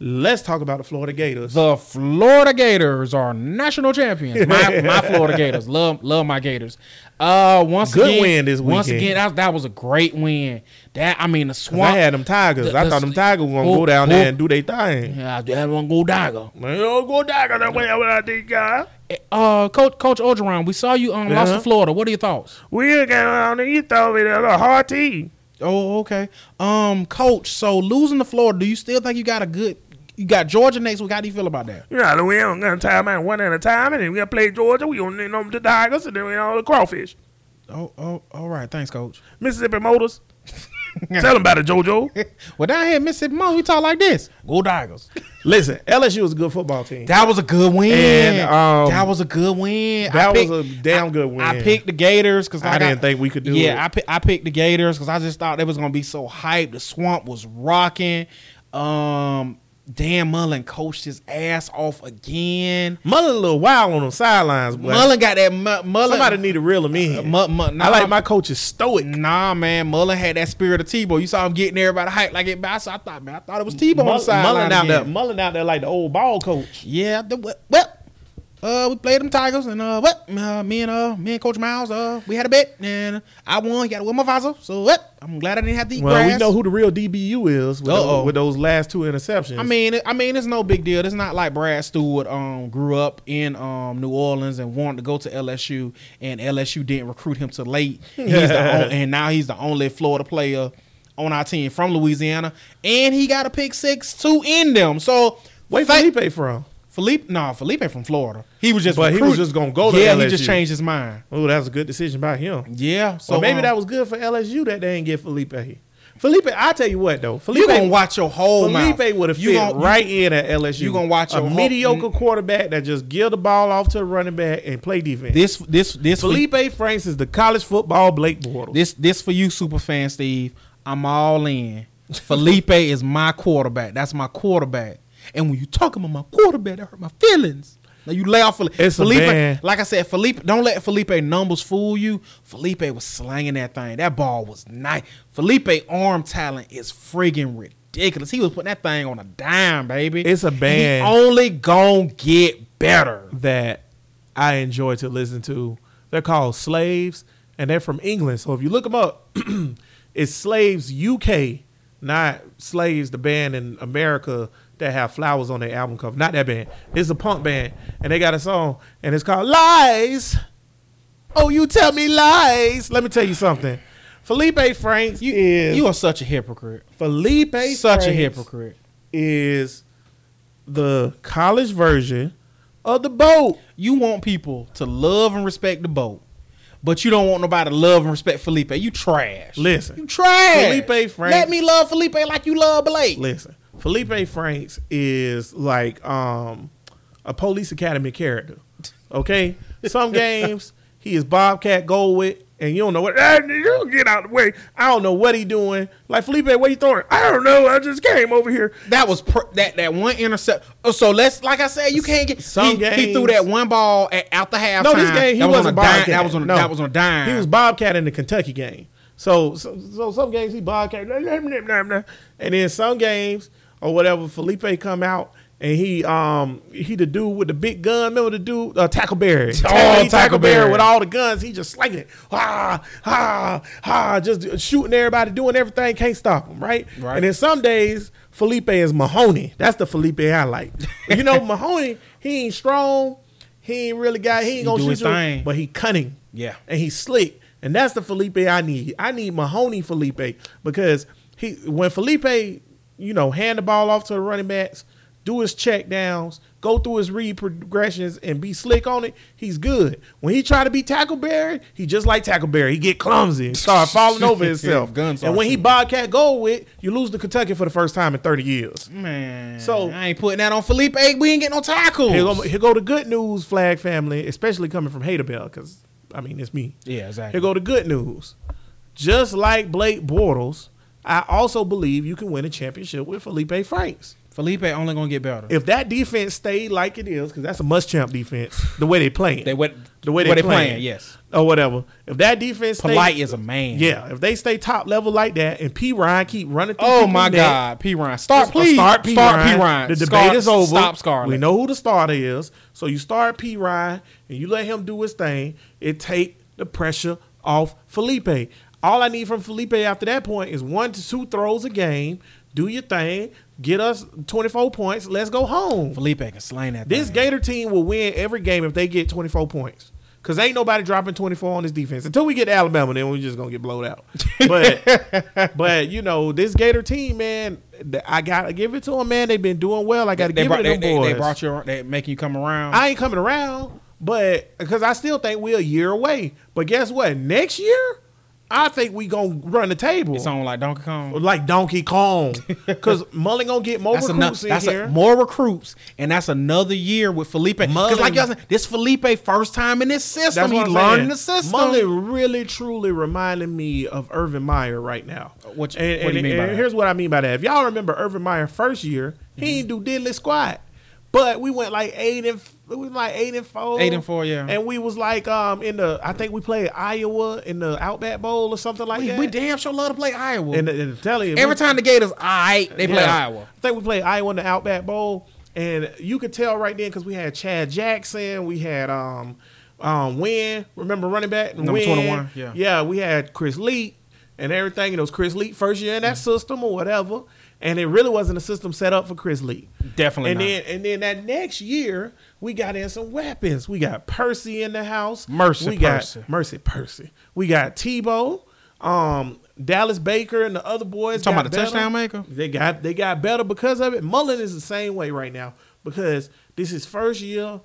Speaker 1: Let's talk about the Florida Gators.
Speaker 2: The Florida Gators are national champions. My, my Florida Gators love love my Gators. Uh, once
Speaker 1: Good
Speaker 2: again,
Speaker 1: win this
Speaker 2: Once again, that, that was a great win. That I mean, the swamp.
Speaker 1: I had them Tigers.
Speaker 2: the-
Speaker 1: I thought them Tigers were gonna
Speaker 2: who-
Speaker 1: go down
Speaker 2: who-
Speaker 1: there and do their thing.
Speaker 2: Yeah, that one go dagger.
Speaker 1: Man, don't go Tigers that way What I think, guys.
Speaker 2: Uh, Coach Coach Orgeron, we saw you um lost
Speaker 1: Uh-huh.
Speaker 2: to Florida. What are your thoughts?
Speaker 1: We got on there. You thought me that a hard team.
Speaker 2: Oh, okay. Um, Coach, so losing to Florida, do you still think you got a good? You got Georgia next week. How do you feel about that?
Speaker 1: Know, we ain't gonna time out one at a time, and then we gonna play Georgia. We gonna name them the Tigers, and then we on the crawfish.
Speaker 2: Oh, oh, all right. Thanks, Coach.
Speaker 1: Mississippi Motors. Tell them about it, JoJo.
Speaker 2: well, down here in Mississippi, Mo, we talk like this. Go Tigers.
Speaker 1: Listen, LSU was a good football team.
Speaker 2: That was a good win.
Speaker 1: And, um,
Speaker 2: that was a good win.
Speaker 1: that
Speaker 2: picked-
Speaker 1: was a damn
Speaker 2: I-
Speaker 1: good win.
Speaker 2: I picked the Gators because
Speaker 1: I didn't think we could do
Speaker 2: yeah,
Speaker 1: it.
Speaker 2: I pi- I picked the Gators because I just thought they was gonna be so hyped. The swamp was rocking. Um, Dan Mullen coached his ass off again.
Speaker 1: Mullen a little wild on the sidelines, but
Speaker 2: Mullen got that Mu- Mullen.
Speaker 1: somebody need to reel him in.
Speaker 2: Mu- Mu-
Speaker 1: I
Speaker 2: nah,
Speaker 1: like my coaches stoic.
Speaker 2: Nah, man, Mullen had that spirit of Tebow. You saw him getting everybody hyped like it. I I thought, man, I thought it was Tebow on the
Speaker 1: Mullen,
Speaker 2: sideline
Speaker 1: Mullen out there. Mullen out there like the old ball coach.
Speaker 2: Yeah, the, well, uh, we played them Tigers, and uh, what? Uh, me and uh, me and Coach Miles, uh, we had a bet, and I won. Got to win my visor, so what? I'm glad I didn't have to eat
Speaker 1: Well,
Speaker 2: grass.
Speaker 1: we know who the real DBU is with, those, with those last two interceptions.
Speaker 2: I mean, I mean, it's no big deal. It's not like Brad Stewart um grew up in um New Orleans and wanted to go to LSU, and LSU didn't recruit him till late. He's the on, and now he's the only Florida player on our team from Louisiana, and he got a pick six two in them. So
Speaker 1: where
Speaker 2: thank-
Speaker 1: Felipe from?
Speaker 2: Felipe, no, Felipe from Florida. He was just,
Speaker 1: But he was just gonna go to
Speaker 2: Yeah,
Speaker 1: LSU.
Speaker 2: he just changed his mind.
Speaker 1: Oh, that was a good decision by him.
Speaker 2: Yeah, so
Speaker 1: So maybe
Speaker 2: um,
Speaker 1: that was good for LSU that they didn't get Felipe. Felipe, I tell you what though, Felipe
Speaker 2: You gonna watch your whole.
Speaker 1: Felipe would have fit
Speaker 2: gonna-
Speaker 1: right in at LSU.
Speaker 2: you gonna watch
Speaker 1: a
Speaker 2: whole-
Speaker 1: mediocre quarterback that just give the ball off to the running back and play defense.
Speaker 2: This, this, this,
Speaker 1: Felipe Franks is the college football Blake Bortles.
Speaker 2: this, this for you, super fan Steve. I'm all in. Felipe is my quarterback. That's my quarterback. And when you talk about my quarterback, that hurt my feelings. Now you lay off Felipe.
Speaker 1: It's a
Speaker 2: Felipe
Speaker 1: band.
Speaker 2: like I said, Felipe. Don't let Felipe numbers fool you. Felipe was slanging that thing. That ball was nice. Felipe arm talent is friggin' ridiculous. He was putting that thing on a dime, baby.
Speaker 1: It's a band.
Speaker 2: He only gonna get better.
Speaker 1: that I enjoy to listen to. They're called Slaves, and they're from England. So if you look them up, it's Slaves UK, not Slaves, the band in America that have flowers on their album cover. Not that band. It's a punk band, and they got a song, and it's called Lies. Oh, you tell me lies. Let me tell you something. Felipe Franks
Speaker 2: You,
Speaker 1: is
Speaker 2: you are such a hypocrite.
Speaker 1: Felipe.
Speaker 2: Such a hypocrite.
Speaker 1: is the college version of the boat.
Speaker 2: You want people to love and respect the boat, but you don't want nobody to love and respect Felipe. You trash.
Speaker 1: Listen.
Speaker 2: you trash.
Speaker 1: Felipe Franks-
Speaker 2: Let me love Felipe like you love Blake.
Speaker 1: Listen, Felipe Franks is like um, a police academy character. Okay, some games he is Bobcat Goldthwait, and you don't know what. "Ah, You get out of the way. I don't know what he doing. Like Felipe, what you throwing? I don't know. I just came over here.
Speaker 2: That was pr- that that one intercept. Oh, so let's like I said, you can't get.
Speaker 1: Some
Speaker 2: he, he threw that one ball at, out the halftime.
Speaker 1: No, this game he
Speaker 2: that was
Speaker 1: wasn't
Speaker 2: a dime. That was on a,
Speaker 1: no.
Speaker 2: that was on a dime.
Speaker 1: He was Bobcat in the Kentucky game. So, so, so some games he Bobcat, and then some games or whatever, Felipe come out and he um he the dude with the big gun. Remember the dude uh, Tackleberry?
Speaker 2: Oh,
Speaker 1: Tackleberry
Speaker 2: Tackleberry.
Speaker 1: with all the guns. He just slinging it, ah ah ah, just shooting everybody, doing everything. Can't stop him, right?
Speaker 2: Right.
Speaker 1: And then some days Felipe is Mahoney. That's the Felipe I like. you know, Mahoney, he ain't strong. He ain't really got. He ain't gonna shoot you,
Speaker 2: thing.
Speaker 1: but he cunning
Speaker 2: Yeah.
Speaker 1: and he's slick. And that's the Felipe I need. I need Mahoney Felipe because he when Felipe, you know, hand the ball off to the running backs, do his check downs, go through his read progressions, and be slick on it, he's good. When he try to be Tackleberry, he just like Tackleberry. He get clumsy and start falling over himself.
Speaker 2: Guns
Speaker 1: and when he
Speaker 2: shooting.
Speaker 1: Bobcat goal with, you lose to Kentucky for the first time in 30 years.
Speaker 2: man.
Speaker 1: So-
Speaker 2: I ain't putting that on Felipe. We ain't getting no tackles.
Speaker 1: Here go, here go the good news, flag family, especially coming from Haterbell, because I mean it's me.
Speaker 2: yeah, exactly.
Speaker 1: Here go the good news. Just like Blake Bortles, I also believe you can win a championship with Felipe Franks.
Speaker 2: Felipe only gonna get better.
Speaker 1: If that defense stayed like it is, because that's a must champ defense, the way they playing,
Speaker 2: they what
Speaker 1: the way they,
Speaker 2: they
Speaker 1: playing,
Speaker 2: playing, yes.
Speaker 1: or whatever. If that defense stay,
Speaker 2: Polite is a man.
Speaker 1: yeah, if they stay top level like that, and Perine keep running, through
Speaker 2: Oh my God, Perine, start please,
Speaker 1: Start P.
Speaker 2: start
Speaker 1: Ryan.
Speaker 2: P. Ryan.
Speaker 1: The debate
Speaker 2: Scar-
Speaker 1: is over.
Speaker 2: Stop Scarlett.
Speaker 1: We know who the starter is. So you start Perine and you let him do his thing. It take the pressure off Felipe. All I need from Felipe after that point is one to two throws a game. Do your thing. Get us 24 points. Let's go home.
Speaker 2: Felipe can slay that.
Speaker 1: This
Speaker 2: thing.
Speaker 1: Gator team will win every game if they get 24 points. Cause ain't nobody dropping 24 on this defense until we get to Alabama. Then we're just gonna get blowed out. But but you know this Gator team, man, I gotta give it to them, man. They've been doing well. I gotta
Speaker 2: they
Speaker 1: give
Speaker 2: brought,
Speaker 1: it to
Speaker 2: they,
Speaker 1: them
Speaker 2: they,
Speaker 1: boys.
Speaker 2: they brought you. They making you come around.
Speaker 1: I ain't coming around, but because I still think we're a year away. But guess what? Next year, I think we gonna run the table
Speaker 2: It's on like Donkey Kong.
Speaker 1: like Donkey Kong, because Mullen gonna get more
Speaker 2: That's
Speaker 1: recruits
Speaker 2: enough.
Speaker 1: in here.
Speaker 2: a, more recruits, and that's another year with Felipe. Because like y'all said, this Felipe first time in this system. He
Speaker 1: what
Speaker 2: learning the system.
Speaker 1: Mullen really truly reminded me of Urban Meyer right now.
Speaker 2: What you-
Speaker 1: and,
Speaker 2: what do you
Speaker 1: and-
Speaker 2: mean by
Speaker 1: and
Speaker 2: that?
Speaker 1: Here's what I mean by that. If y'all remember Urban Meyer first year, he
Speaker 2: Mm-hmm.
Speaker 1: didn't do diddly squat. But we went like eight and we like eight and four.
Speaker 2: Eight and four, yeah.
Speaker 1: And we was like um in the I think we played Iowa in the Outback Bowl or something like
Speaker 2: we,
Speaker 1: that.
Speaker 2: we damn sure love to play Iowa.
Speaker 1: and, and tell you
Speaker 2: Every
Speaker 1: we-
Speaker 2: time the Gators, right, they play. Iowa.
Speaker 1: I think we played Iowa in the Outback Bowl, and you could tell right then because we had Chad Jackson, we had um um Win, remember running back
Speaker 2: Number 21, yeah.
Speaker 1: yeah, we had Chris Leak and everything. And It was Chris Leak first year in that system or whatever, and it really wasn't a system set up for Chris Leak.
Speaker 2: Definitely
Speaker 1: And
Speaker 2: not.
Speaker 1: then and then that next year we got in some weapons. We got Percy in the house.
Speaker 2: Mercy
Speaker 1: we got
Speaker 2: Percy.
Speaker 1: Mercy Percy. We got Tebow, um, Dallas Baker, and the other boys.
Speaker 2: Talking
Speaker 1: got
Speaker 2: about the
Speaker 1: better.
Speaker 2: touchdown maker?
Speaker 1: They got they got better because of it. Mullen is the same way right now because this is first year.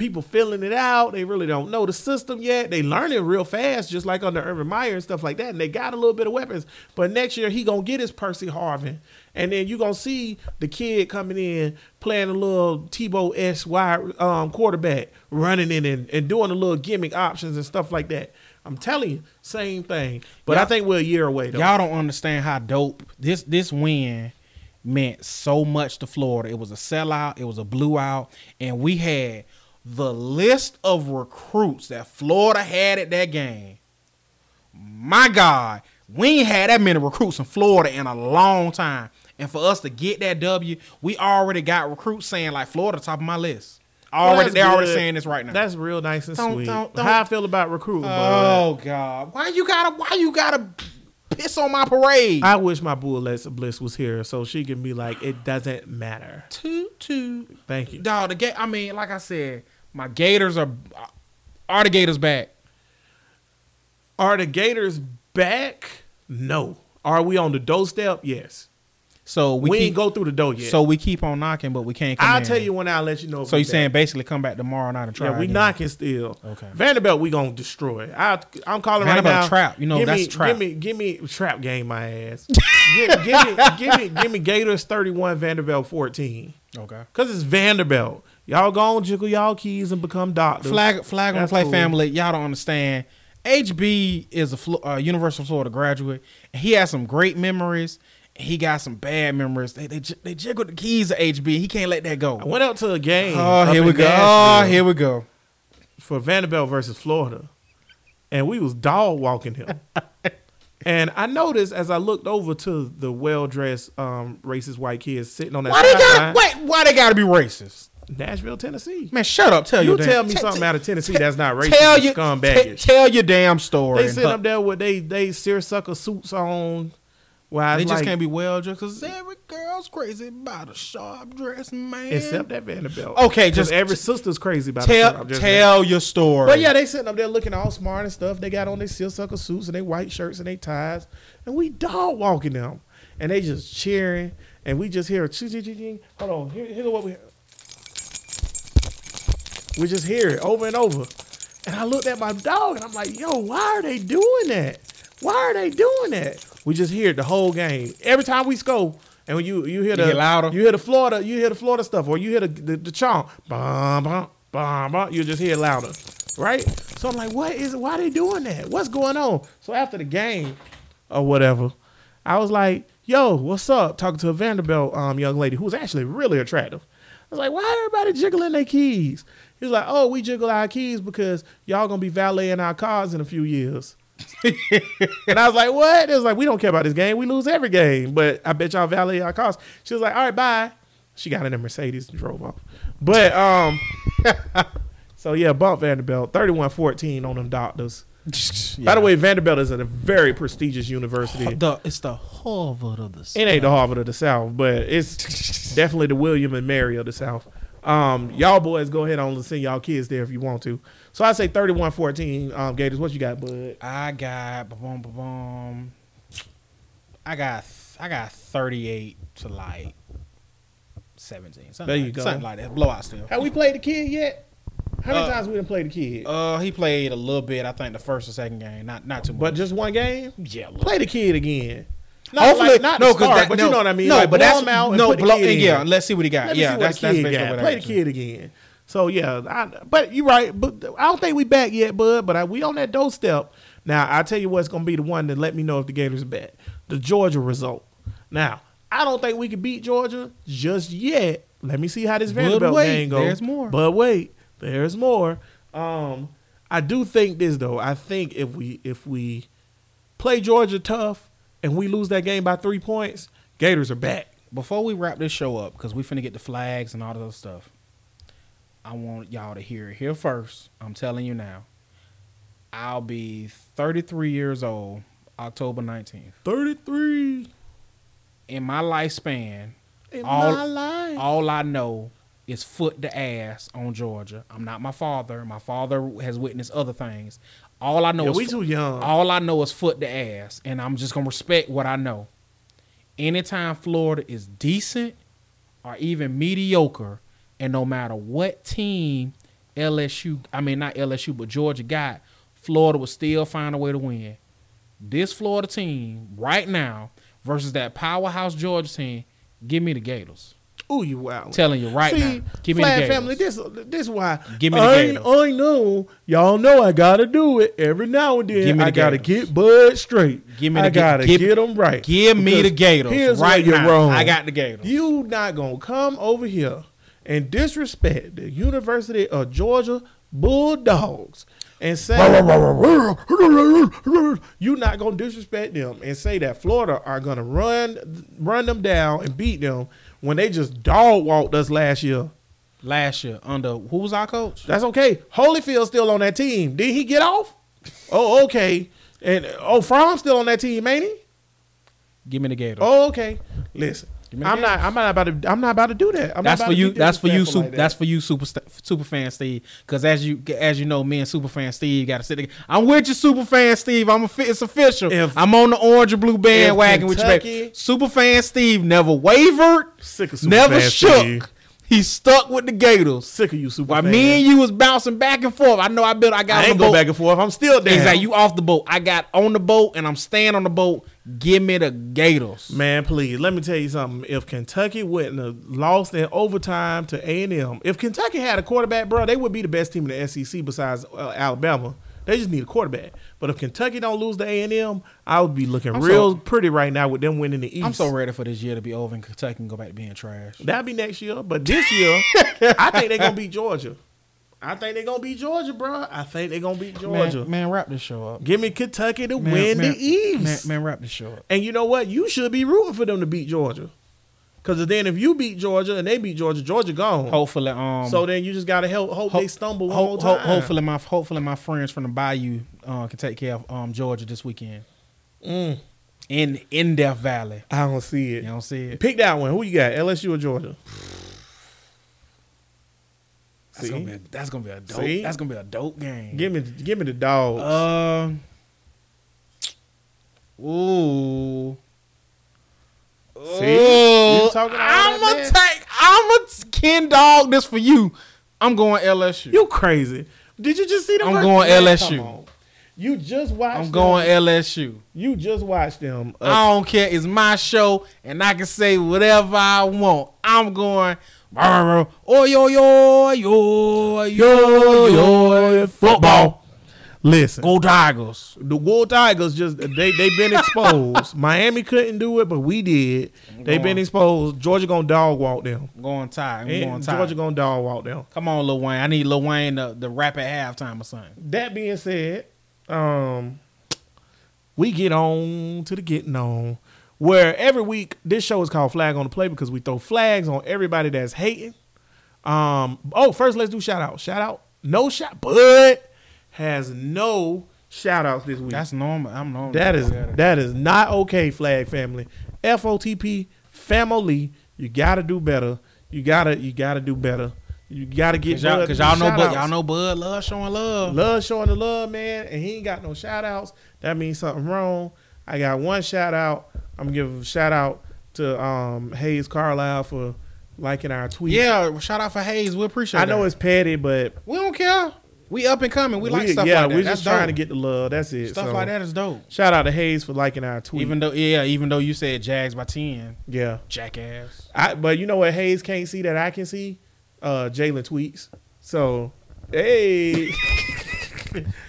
Speaker 1: People filling it out. They really don't know the system yet. They learning real fast, just like under Urban Meyer and stuff like that. And they got a little bit of weapons. But next year he gonna get his Percy Harvin, and then you gonna see the kid coming in playing a little Tebow S wide um, quarterback, running in and, and doing a little gimmick options and stuff like that. I'm telling you, same thing. But I
Speaker 2: Y'all-
Speaker 1: think we're a year away though.
Speaker 2: Y'all don't understand how dope this this win meant so much to Florida. It was a sellout, it was a blue out, and we had the list of recruits that Florida had at that game. My God, we ain't had that many recruits in Florida in a long time. And for us to get that W, we already got recruits saying like Florida top of my list. Already,
Speaker 1: that's
Speaker 2: they're already saying this right now.
Speaker 1: That's real nice and
Speaker 2: Don't-
Speaker 1: sweet.
Speaker 2: don't- don't-
Speaker 1: How I feel about recruiting,
Speaker 2: oh God, why you gotta why you gotta piss on my parade?
Speaker 1: I wish my bull Alexa Bliss was here so she can be like, it doesn't matter.
Speaker 2: Toot toot.
Speaker 1: Thank you.
Speaker 2: Dog, the ga- I mean, like I said, my Gators are are the Gators back.
Speaker 1: Are the Gators back? No. Are we on the doorstep? Yes.
Speaker 2: So
Speaker 1: We,
Speaker 2: we,
Speaker 1: ain't go through the door yet.
Speaker 2: So we keep on knocking, but we can't. Come
Speaker 1: I'll tell you when I'll let you know.
Speaker 2: So
Speaker 1: we
Speaker 2: you saying basically come back tomorrow night and try?
Speaker 1: Yeah, we
Speaker 2: again.
Speaker 1: knocking still.
Speaker 2: Okay.
Speaker 1: Vanderbilt, we gonna destroy. I, I'm calling
Speaker 2: Vanderbilt
Speaker 1: right now.
Speaker 2: trap. You know,
Speaker 1: give
Speaker 2: that's
Speaker 1: me,
Speaker 2: trap.
Speaker 1: Give me, give me trap game my ass. give, give me, give me, give me Gators 31, Vanderbilt 14.
Speaker 2: Okay.
Speaker 1: Cause it's Vanderbilt. Y'all go on jiggle y'all keys and become doctors.
Speaker 2: Flag flag on play
Speaker 1: cool.
Speaker 2: family. Y'all don't understand. HB is a uh, University of Florida graduate. He has some great memories. He got some bad memories. They they, they jiggled the keys to HB. He can't let that go.
Speaker 1: I went out to a game.
Speaker 2: Oh, here we go. Oh, here we go.
Speaker 1: for Vanderbilt versus Florida, and we was dog walking him. and I noticed as I looked over to the well dressed um, racist white kids sitting on that
Speaker 2: Why they got wait? Why they got to be racist?
Speaker 1: Nashville, Tennessee.
Speaker 2: Man, shut up. Tell
Speaker 1: You
Speaker 2: your damn-
Speaker 1: tell me
Speaker 2: t-
Speaker 1: something
Speaker 2: t-
Speaker 1: out of Tennessee that's not racist.
Speaker 2: Tell you,
Speaker 1: scumbagish.
Speaker 2: t- tell your damn story.
Speaker 1: they sitting up there with they they seersucker suits on. Why
Speaker 2: They just
Speaker 1: like,
Speaker 2: can't be well dressed because every girl's crazy about a sharp dressed man.
Speaker 1: except that Vanderbilt.
Speaker 2: Okay, just
Speaker 1: every sister's crazy about
Speaker 2: tell
Speaker 1: the just
Speaker 2: tell your story.
Speaker 1: But yeah, they sitting up there looking all smart and stuff. They got on their seersucker suits and their white shirts and their ties, and we dog walking them, and they just cheering, and we just hear ching ching ching. ching. Hold on, here, here's what we. We just hear it over and over, and I looked at my dog and I'm like, "Yo, why are they doing that? Why are they doing that?" We just hear it the whole game. Every time we score, and when you you hear the
Speaker 2: louder?
Speaker 1: you hear the Florida, you hear the Florida stuff, or you hear the the, the chant, bum bum bum bum. You just hear it louder, right? So I'm like, what is it? Why they doing that? What's going on? So after the game, or whatever, I was like, yo, what's up? Talking to a Vanderbilt um young lady who was actually really attractive. I was like, why everybody jiggling their keys? He was like, oh, we jiggle our keys because y'all gonna be valeting our cars in a few years. and I was like, what? It was like, we don't care about this game. We lose every game. But I bet y'all valet our cars. She was like, all right, bye. She got in a Mercedes and drove off. But um so yeah, bump Vanderbilt. 31-14 on them doctors. By the way, Vanderbilt is a very prestigious university.
Speaker 2: the it's the Harvard of the South.
Speaker 1: It ain't the Harvard of the South, but it's definitely the William and Mary of the South. Um, y'all boys go ahead on and send y'all kids there if you want to. So I say 31-14, um, Gators. What you got, bud?
Speaker 2: I got boom boom boom. I got I got thirty eight to like seventeen. Something
Speaker 1: There you
Speaker 2: like,
Speaker 1: go.
Speaker 2: Something like that. Blowout still.
Speaker 1: Have we played the kid yet? How many
Speaker 2: Uh,
Speaker 1: times we didn't play the kid?
Speaker 2: Uh, he played a little bit. I think the first or second game, not not too much.
Speaker 1: but just one game.
Speaker 2: yeah,
Speaker 1: Play the kid again. Not
Speaker 2: Hopefully,
Speaker 1: like, not
Speaker 2: no,
Speaker 1: start,
Speaker 2: that-
Speaker 1: but
Speaker 2: no,
Speaker 1: you know what I mean.
Speaker 2: No,
Speaker 1: Like,
Speaker 2: but
Speaker 1: blow
Speaker 2: that's
Speaker 1: him out and
Speaker 2: no, blow, yeah. Let's see what he got.
Speaker 1: Let
Speaker 2: yeah, that's
Speaker 1: the
Speaker 2: that's basically
Speaker 1: got.
Speaker 2: what
Speaker 1: Play
Speaker 2: I
Speaker 1: the kid again. So yeah, I, but you're right. But I don't think we back yet, bud. But I, we on that doorstep. Now I tell you what's gonna be the one that let me know if the Gators are back. The Georgia result. Now I don't think we can beat Georgia just yet. Let me see how this Vanderbilt
Speaker 2: wait,
Speaker 1: game goes.
Speaker 2: there's more.
Speaker 1: But wait, there's more. Um, I do think this though. I think if we if we play Georgia tough and we lose that game by three points, Gators are back.
Speaker 2: Before we wrap this show up, because we finna get the flags and all other stuff, I want y'all to hear it here first. I'm telling you now. I'll be 33 years old October 19th.
Speaker 1: Thirty-three.
Speaker 2: In my lifespan,
Speaker 1: In
Speaker 2: All-
Speaker 1: my life.
Speaker 2: all I know is foot the ass on Georgia. I'm not my father. My father has witnessed other things. All I know
Speaker 1: Yeah,
Speaker 2: is
Speaker 1: we too young.
Speaker 2: All I know is foot the ass, and I'm just gonna respect what I know. Anytime Florida is decent or even mediocre, and no matter what team LSU, I mean not LSU, but Georgia got, Florida will still find a way to win. This Florida team right now versus that powerhouse Georgia team, give me the Gators.
Speaker 1: Ooh, you wild.
Speaker 2: telling you right
Speaker 1: See,
Speaker 2: now, give me
Speaker 1: Flag
Speaker 2: the
Speaker 1: family. This this is why.
Speaker 2: Give me the
Speaker 1: I,
Speaker 2: Gators.
Speaker 1: I know y'all know I gotta do it every now and then.
Speaker 2: Give me the
Speaker 1: I gotta
Speaker 2: Gators.
Speaker 1: get Bud straight.
Speaker 2: Give me
Speaker 1: I
Speaker 2: the Ga-
Speaker 1: gotta
Speaker 2: give-
Speaker 1: get them right.
Speaker 2: Give me the Gators
Speaker 1: Here's
Speaker 2: right
Speaker 1: you're
Speaker 2: now.
Speaker 1: wrong.
Speaker 2: I got the Gators.
Speaker 1: You not gonna come over here and disrespect the University of Georgia Bulldogs and say you not gonna disrespect them and say that Florida are gonna run run them down and beat them when they just dog walked us last year.
Speaker 2: Last year under who was our coach?
Speaker 1: That's okay. Holyfield still on that team. Did he get off? Oh, okay. And oh, Fromm's still on that team, ain't he?
Speaker 2: Give me the Gators.
Speaker 1: Oh, okay. Listen,
Speaker 2: Give me the
Speaker 1: I'm not. I'm not about to. I'm not about to do that. I'm
Speaker 2: that's for you. That's for you. Super,
Speaker 1: like that.
Speaker 2: that's for you, super super fan Steve. Because as you as you know, me and super fan Steve got to sit. Together. I'm with you, super fan Steve. I'm a, it's official.
Speaker 1: If-
Speaker 2: I'm on the orange and blue bandwagon with you. Super fan Steve never wavered,
Speaker 1: sick of super
Speaker 2: never shook.
Speaker 1: Steve.
Speaker 2: He stuck with the Gators.
Speaker 1: Sick of you, super.
Speaker 2: While
Speaker 1: fan.
Speaker 2: me and you was bouncing back and forth, I know I built. I got
Speaker 1: I
Speaker 2: on
Speaker 1: ain't
Speaker 2: the
Speaker 1: go
Speaker 2: boat.
Speaker 1: back and forth. I'm still down.
Speaker 2: Exactly. You off the boat. I got on the boat and I'm staying on the boat. Give me the Gators.
Speaker 1: Man, please let me tell you something. If Kentucky wouldn't have lost in overtime to A and M, if Kentucky had a quarterback, bro, they would be the best team in the SEC besides uh, Alabama. They just need a quarterback. But if Kentucky don't lose to A and M, I would be looking
Speaker 2: I'm
Speaker 1: real
Speaker 2: so-
Speaker 1: pretty right now with them winning the East.
Speaker 2: I'm so ready for this year to be over and Kentucky can go back to being trash.
Speaker 1: That'll be next year. But this year, I think they're gonna beat Georgia. I think they're gonna beat Georgia, bro. I think they're gonna beat Georgia.
Speaker 2: Man, man, wrap this show up.
Speaker 1: Give me Kentucky to
Speaker 2: Man,
Speaker 1: win
Speaker 2: man,
Speaker 1: the East.
Speaker 2: Man, man, wrap this show up.
Speaker 1: And you know what? You should be rooting for them to beat Georgia. Because then if you beat Georgia and they beat Georgia, Georgia gone.
Speaker 2: Hopefully, um,
Speaker 1: so then you just gotta help hope
Speaker 2: ho-
Speaker 1: they stumble
Speaker 2: ho-
Speaker 1: time.
Speaker 2: hopefully my hopefully my friends from the Bayou uh, can take care of um Georgia this weekend
Speaker 1: Mm,
Speaker 2: in in Death Valley.
Speaker 1: I don't see it.
Speaker 2: You don't see it.
Speaker 1: Pick that one. Who you got? LSU or Georgia?
Speaker 2: That's
Speaker 1: See?
Speaker 2: gonna be a, that's gonna be a dope.
Speaker 1: See?
Speaker 2: That's gonna be a dope game.
Speaker 1: Give me give me the dogs.
Speaker 2: Uh, ooh.
Speaker 1: See? Talking
Speaker 2: I'm gonna take. I'm a Ken dog. This for you. I'm going LSU.
Speaker 1: you crazy. Did you just see them?
Speaker 2: I'm going LSU.
Speaker 1: You just watched
Speaker 2: I'm
Speaker 1: them.
Speaker 2: going LSU.
Speaker 1: You just watched them.
Speaker 2: I don't care. It's my show, and I can say whatever I want. I'm going. Oh yo yo yo yo yo football.
Speaker 1: Listen,
Speaker 2: Go Tigers.
Speaker 1: the War Tigers just they they been exposed. Miami couldn't do it, but we did. They been exposed. Georgia gonna dog walk them.
Speaker 2: I'm going Tigers. I'm going Tigers.
Speaker 1: Georgia gonna dog walk them.
Speaker 2: Come on, Lil Wayne. I need Lil Wayne to, to rap at halftime or something.
Speaker 1: That being said, um, we get on to the getting on. Where every week this show is called Flag on the Play because we throw flags on everybody that's hating. Um, oh, first let's do shout out. Shout out, no shout, Bud has no shout outs this week.
Speaker 2: That's normal. I'm normal.
Speaker 1: That is
Speaker 2: Yeah.
Speaker 1: that is not okay, flag family. FOTP family, you gotta do better. You gotta you gotta do better. You gotta get
Speaker 2: Cause y'all, cause y'all know, Bud, y'all know, Bud love showing love.
Speaker 1: Love showing the love, man, and he ain't got no shout outs. That means something wrong. I got one shout out. I'm gonna give a shout out to um, Hayes Carlisle for liking our tweet.
Speaker 2: Yeah, shout out for Hayes. We appreciate. It.
Speaker 1: I know
Speaker 2: that.
Speaker 1: it's petty, but
Speaker 2: we don't care. We up and coming. We, like stuff
Speaker 1: yeah,
Speaker 2: like that.
Speaker 1: we're
Speaker 2: That's
Speaker 1: just trying to get the love. That's it.
Speaker 2: stuff
Speaker 1: So,
Speaker 2: like that is dope.
Speaker 1: Shout out to Hayes for liking our tweet.
Speaker 2: Even though, yeah, even though you said Jags by ten,
Speaker 1: yeah,
Speaker 2: jackass.
Speaker 1: I, but you know what Hayes can't see that I can see? Uh, Jalen tweets. So, hey,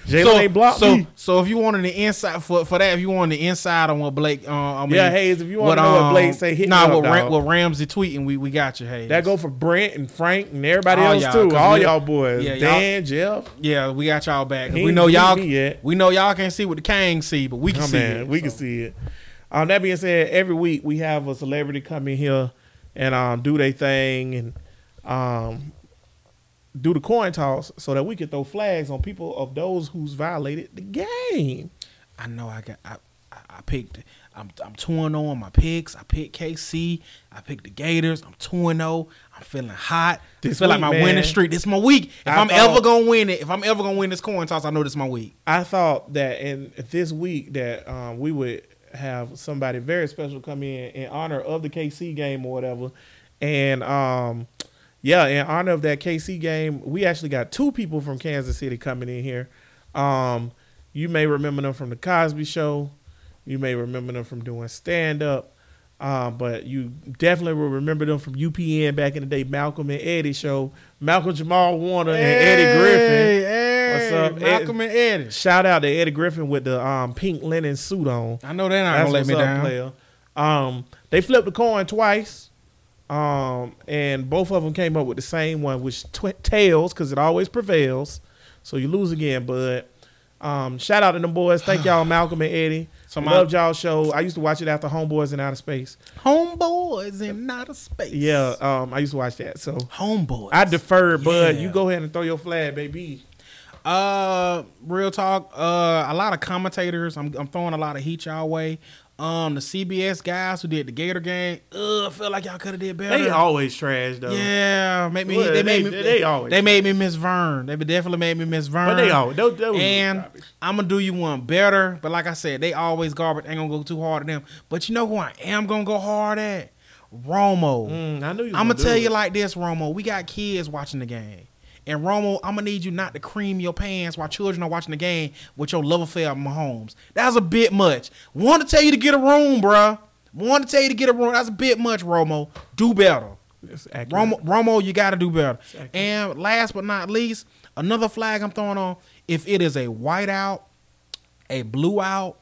Speaker 1: Jalen
Speaker 2: so,
Speaker 1: ain't blocked
Speaker 2: so,
Speaker 1: me.
Speaker 2: so if you wanted the inside for for that, if you wanted the inside on what Blake, uh, I mean,
Speaker 1: Yeah, Hayes, if you wanna know what Blake say, hit
Speaker 2: nah,
Speaker 1: me up,
Speaker 2: what, Ram,
Speaker 1: dog.
Speaker 2: Ramsey tweeting, we we got you, Hayes.
Speaker 1: That go for Brent and Frank and everybody
Speaker 2: All
Speaker 1: else too. All y'all boys.
Speaker 2: yeah,
Speaker 1: Dan, Jeff.
Speaker 2: yeah, we got y'all back. We know y'all. We know y'all can't see what the Kang see, but we can
Speaker 1: Oh,
Speaker 2: see
Speaker 1: man,
Speaker 2: it.
Speaker 1: we
Speaker 2: so.
Speaker 1: can see it. Um, that being said, every week we have a celebrity come in here and um, do their thing and um, do the coin toss so that we can throw flags on people of those who's violated the game.
Speaker 2: I know I got I I, picked I'm I'm two and 0 on my picks. I picked KC. I picked the Gators. I'm two and 0. I'm feeling hot.
Speaker 1: This
Speaker 2: I feel like my
Speaker 1: man,
Speaker 2: winning streak. This is my week. If
Speaker 1: I
Speaker 2: I'm
Speaker 1: thought-
Speaker 2: ever gonna win it, if I'm ever gonna win this coin toss, I know this is my week.
Speaker 1: I thought that in this week that um, we would have somebody very special come in in honor of the KC game or whatever, and um, yeah, in honor of that KC game, we actually got two people from Kansas City coming in here. Um, you may remember them from the Cosby Show. You may remember them from doing stand up. Um, but you definitely will remember them from UPN back in the day, Malcolm and Eddie show. Malcolm Jamal Warner and Eddie Griffin.
Speaker 2: Hey,
Speaker 1: What's up,
Speaker 2: Malcolm and Eddie?
Speaker 1: Shout out to Eddie Griffin with the um, pink linen suit on.
Speaker 2: I know they're not
Speaker 1: That's
Speaker 2: gonna let me down.
Speaker 1: player. Um, they flipped the coin twice, um, and both of them came up with the same one, which tw- tails, because it always prevails. So you lose again, but um, shout out to them boys. Thank y'all, Malcolm and Eddie.
Speaker 2: So
Speaker 1: So
Speaker 2: my-
Speaker 1: Loved y'all show. I used to watch it after Homeboys in Outer Space.
Speaker 2: Homeboys in outer space.
Speaker 1: Yeah, um, I used to watch that. So
Speaker 2: Homeboys.
Speaker 1: I deferred, bud.
Speaker 2: Yeah.
Speaker 1: You go ahead and throw your flag, baby.
Speaker 2: Uh, real talk. Uh, a lot of commentators. I'm I'm throwing a lot of heat y'all way. Um, the CBS guys who did the Gator game. Ugh, I feel like y'all could have did better.
Speaker 1: They always trash though.
Speaker 2: yeah, make me.
Speaker 1: Well,
Speaker 2: they made
Speaker 1: they-
Speaker 2: me.
Speaker 1: they always-
Speaker 2: They made me miss Verne. They definitely made me miss Verne.
Speaker 1: But they always they, they
Speaker 2: And. I'm gonna do you one better. But like I said, they always garbage. Ain't gonna go too hard at them. But you know who I am gonna go hard at? Romo.
Speaker 1: Mm, I knew you.
Speaker 2: I'm gonna tell
Speaker 1: it.
Speaker 2: you like this, Romo. We got kids watching the game. And Romo, I'm gonna need you not to cream your pants while children are watching the game with your love affair of Mahomes. That's a bit much. Want to tell you to get a room, bruh. Want to tell you to get a room. That's a bit much, Romo. Do better. Romo, Romo, you got to do better. And last but not least, another flag I'm throwing on. If it is a white out, a blue out,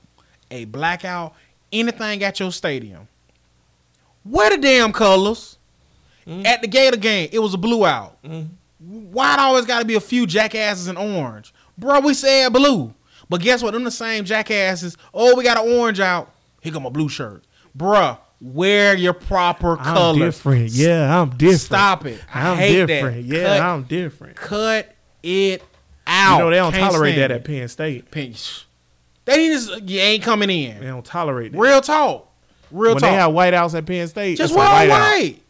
Speaker 2: a blackout, anything at your stadium, wear the damn colors.
Speaker 1: Mm-hmm.
Speaker 2: At the Gator game, it was a blue out. Why it always got to be a few jackasses in orange? Bro, we said blue. But guess what? Them the same jackasses. Oh, we got an orange out. Here come a blue shirt. Bruh, wear your proper
Speaker 1: I'm different. Yeah, I'm different.
Speaker 2: Stop it. I
Speaker 1: I'm
Speaker 2: hate
Speaker 1: different.
Speaker 2: that.
Speaker 1: Yeah,
Speaker 2: Cut,
Speaker 1: I'm different.
Speaker 2: cut it out.
Speaker 1: You know they don't
Speaker 2: Can't
Speaker 1: tolerate that at. Penn State.
Speaker 2: Penn- They just you ain't coming in.
Speaker 1: They don't tolerate that.
Speaker 2: Real talk. Real
Speaker 1: when
Speaker 2: talk.
Speaker 1: they have whiteouts at Penn State,
Speaker 2: just wear
Speaker 1: whiteout.
Speaker 2: white.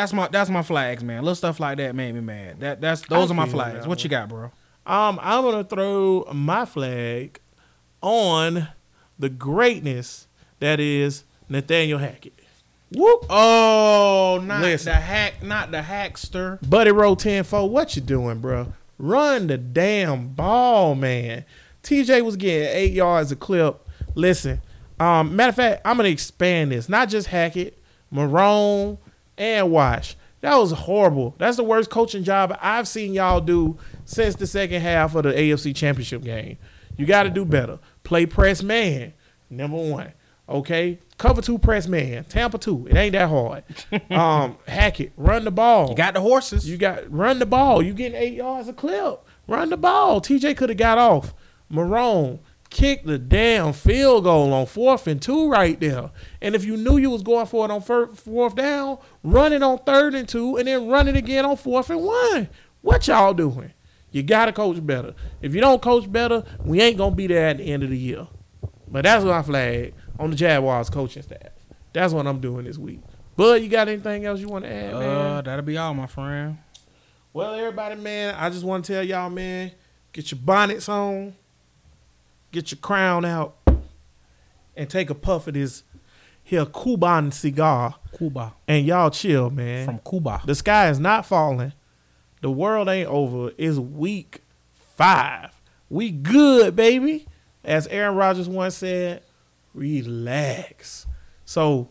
Speaker 2: That's my that's my flags, man. Little stuff like that made me mad. That that's those
Speaker 1: I
Speaker 2: are my flags. What
Speaker 1: one.
Speaker 2: you got, bro?
Speaker 1: Um, I'm gonna throw my flag on the greatness that is Nathaniel Hackett. Whoop.
Speaker 2: Oh, not
Speaker 1: Listen.
Speaker 2: the hack, not the hackster.
Speaker 1: Buddy Row 10 what you doing, bro? Run the damn ball, man. TJ was getting eight yards a clip. Listen, um, matter of fact, I'm gonna expand this. Not just Hackett, Marrone, and Wash. That was horrible. That's the worst coaching job I've seen y'all do since the second half of the AFC Championship game. You got to do better. Play press man, number one. Okay, cover two press man. Tampa two. It ain't that hard. um, it. run the ball.
Speaker 2: You got the horses.
Speaker 1: You got run the ball. You getting eight yards a clip. Run the ball. TJ could have got off. Marrone kicked the damn field goal on fourth and two right there. And if you knew you was going for it on fourth down, run it on third and two, and then run it again on fourth and one. What y'all doing? You gotta coach better. If you don't coach better, we ain't gonna be there at the end of the year. But that's my flag on the Jaguars coaching staff. That's what I'm doing this week. Bud, you got anything else you want to add, man?
Speaker 2: uh, that'll be all, my friend.
Speaker 1: Well, everybody, man, I just want to tell y'all, man, get your bonnets on, get your crown out, and take a puff of this here Cuban cigar,
Speaker 2: Cuba
Speaker 1: and y'all chill, man.
Speaker 2: from Cuba.
Speaker 1: the sky is not falling. The world ain't over. It's week five. We good, baby. As Aaron Rodgers once said, relax. So,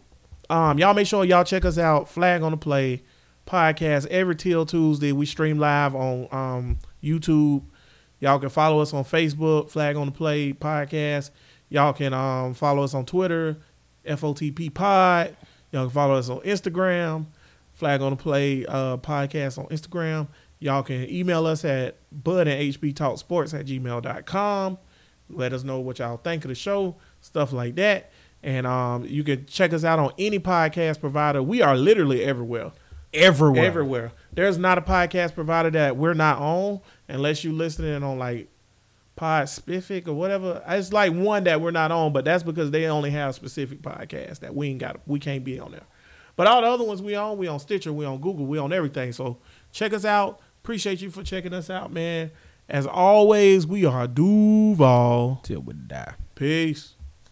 Speaker 1: um, y'all make sure y'all check us out. Flag on the Play podcast every till Tuesday. We stream live on um, YouTube. Y'all can follow us on Facebook, Flag on the Play podcast. Y'all can um, follow us on Twitter, FOTP Pod. Y'all can follow us on Instagram, Flag on the Play uh, podcast on Instagram. Y'all can email us at bud and hbtalksports at gmail.com. Let us know what y'all think of the show, stuff like that. And um, you can check us out on any podcast provider. We are literally everywhere.
Speaker 2: Everywhere.
Speaker 1: Everywhere. There's not a podcast provider that we're not on unless you listening on like Podspific or whatever. It's like one that we're not on, but that's because they only have specific podcasts that we ain't got. We can't be on there. But all the other ones we on, we on Stitcher, we on Google, we on everything. So check us out. Appreciate you for checking us out, man. As always, we are Duval.
Speaker 2: Till we die.
Speaker 1: Peace.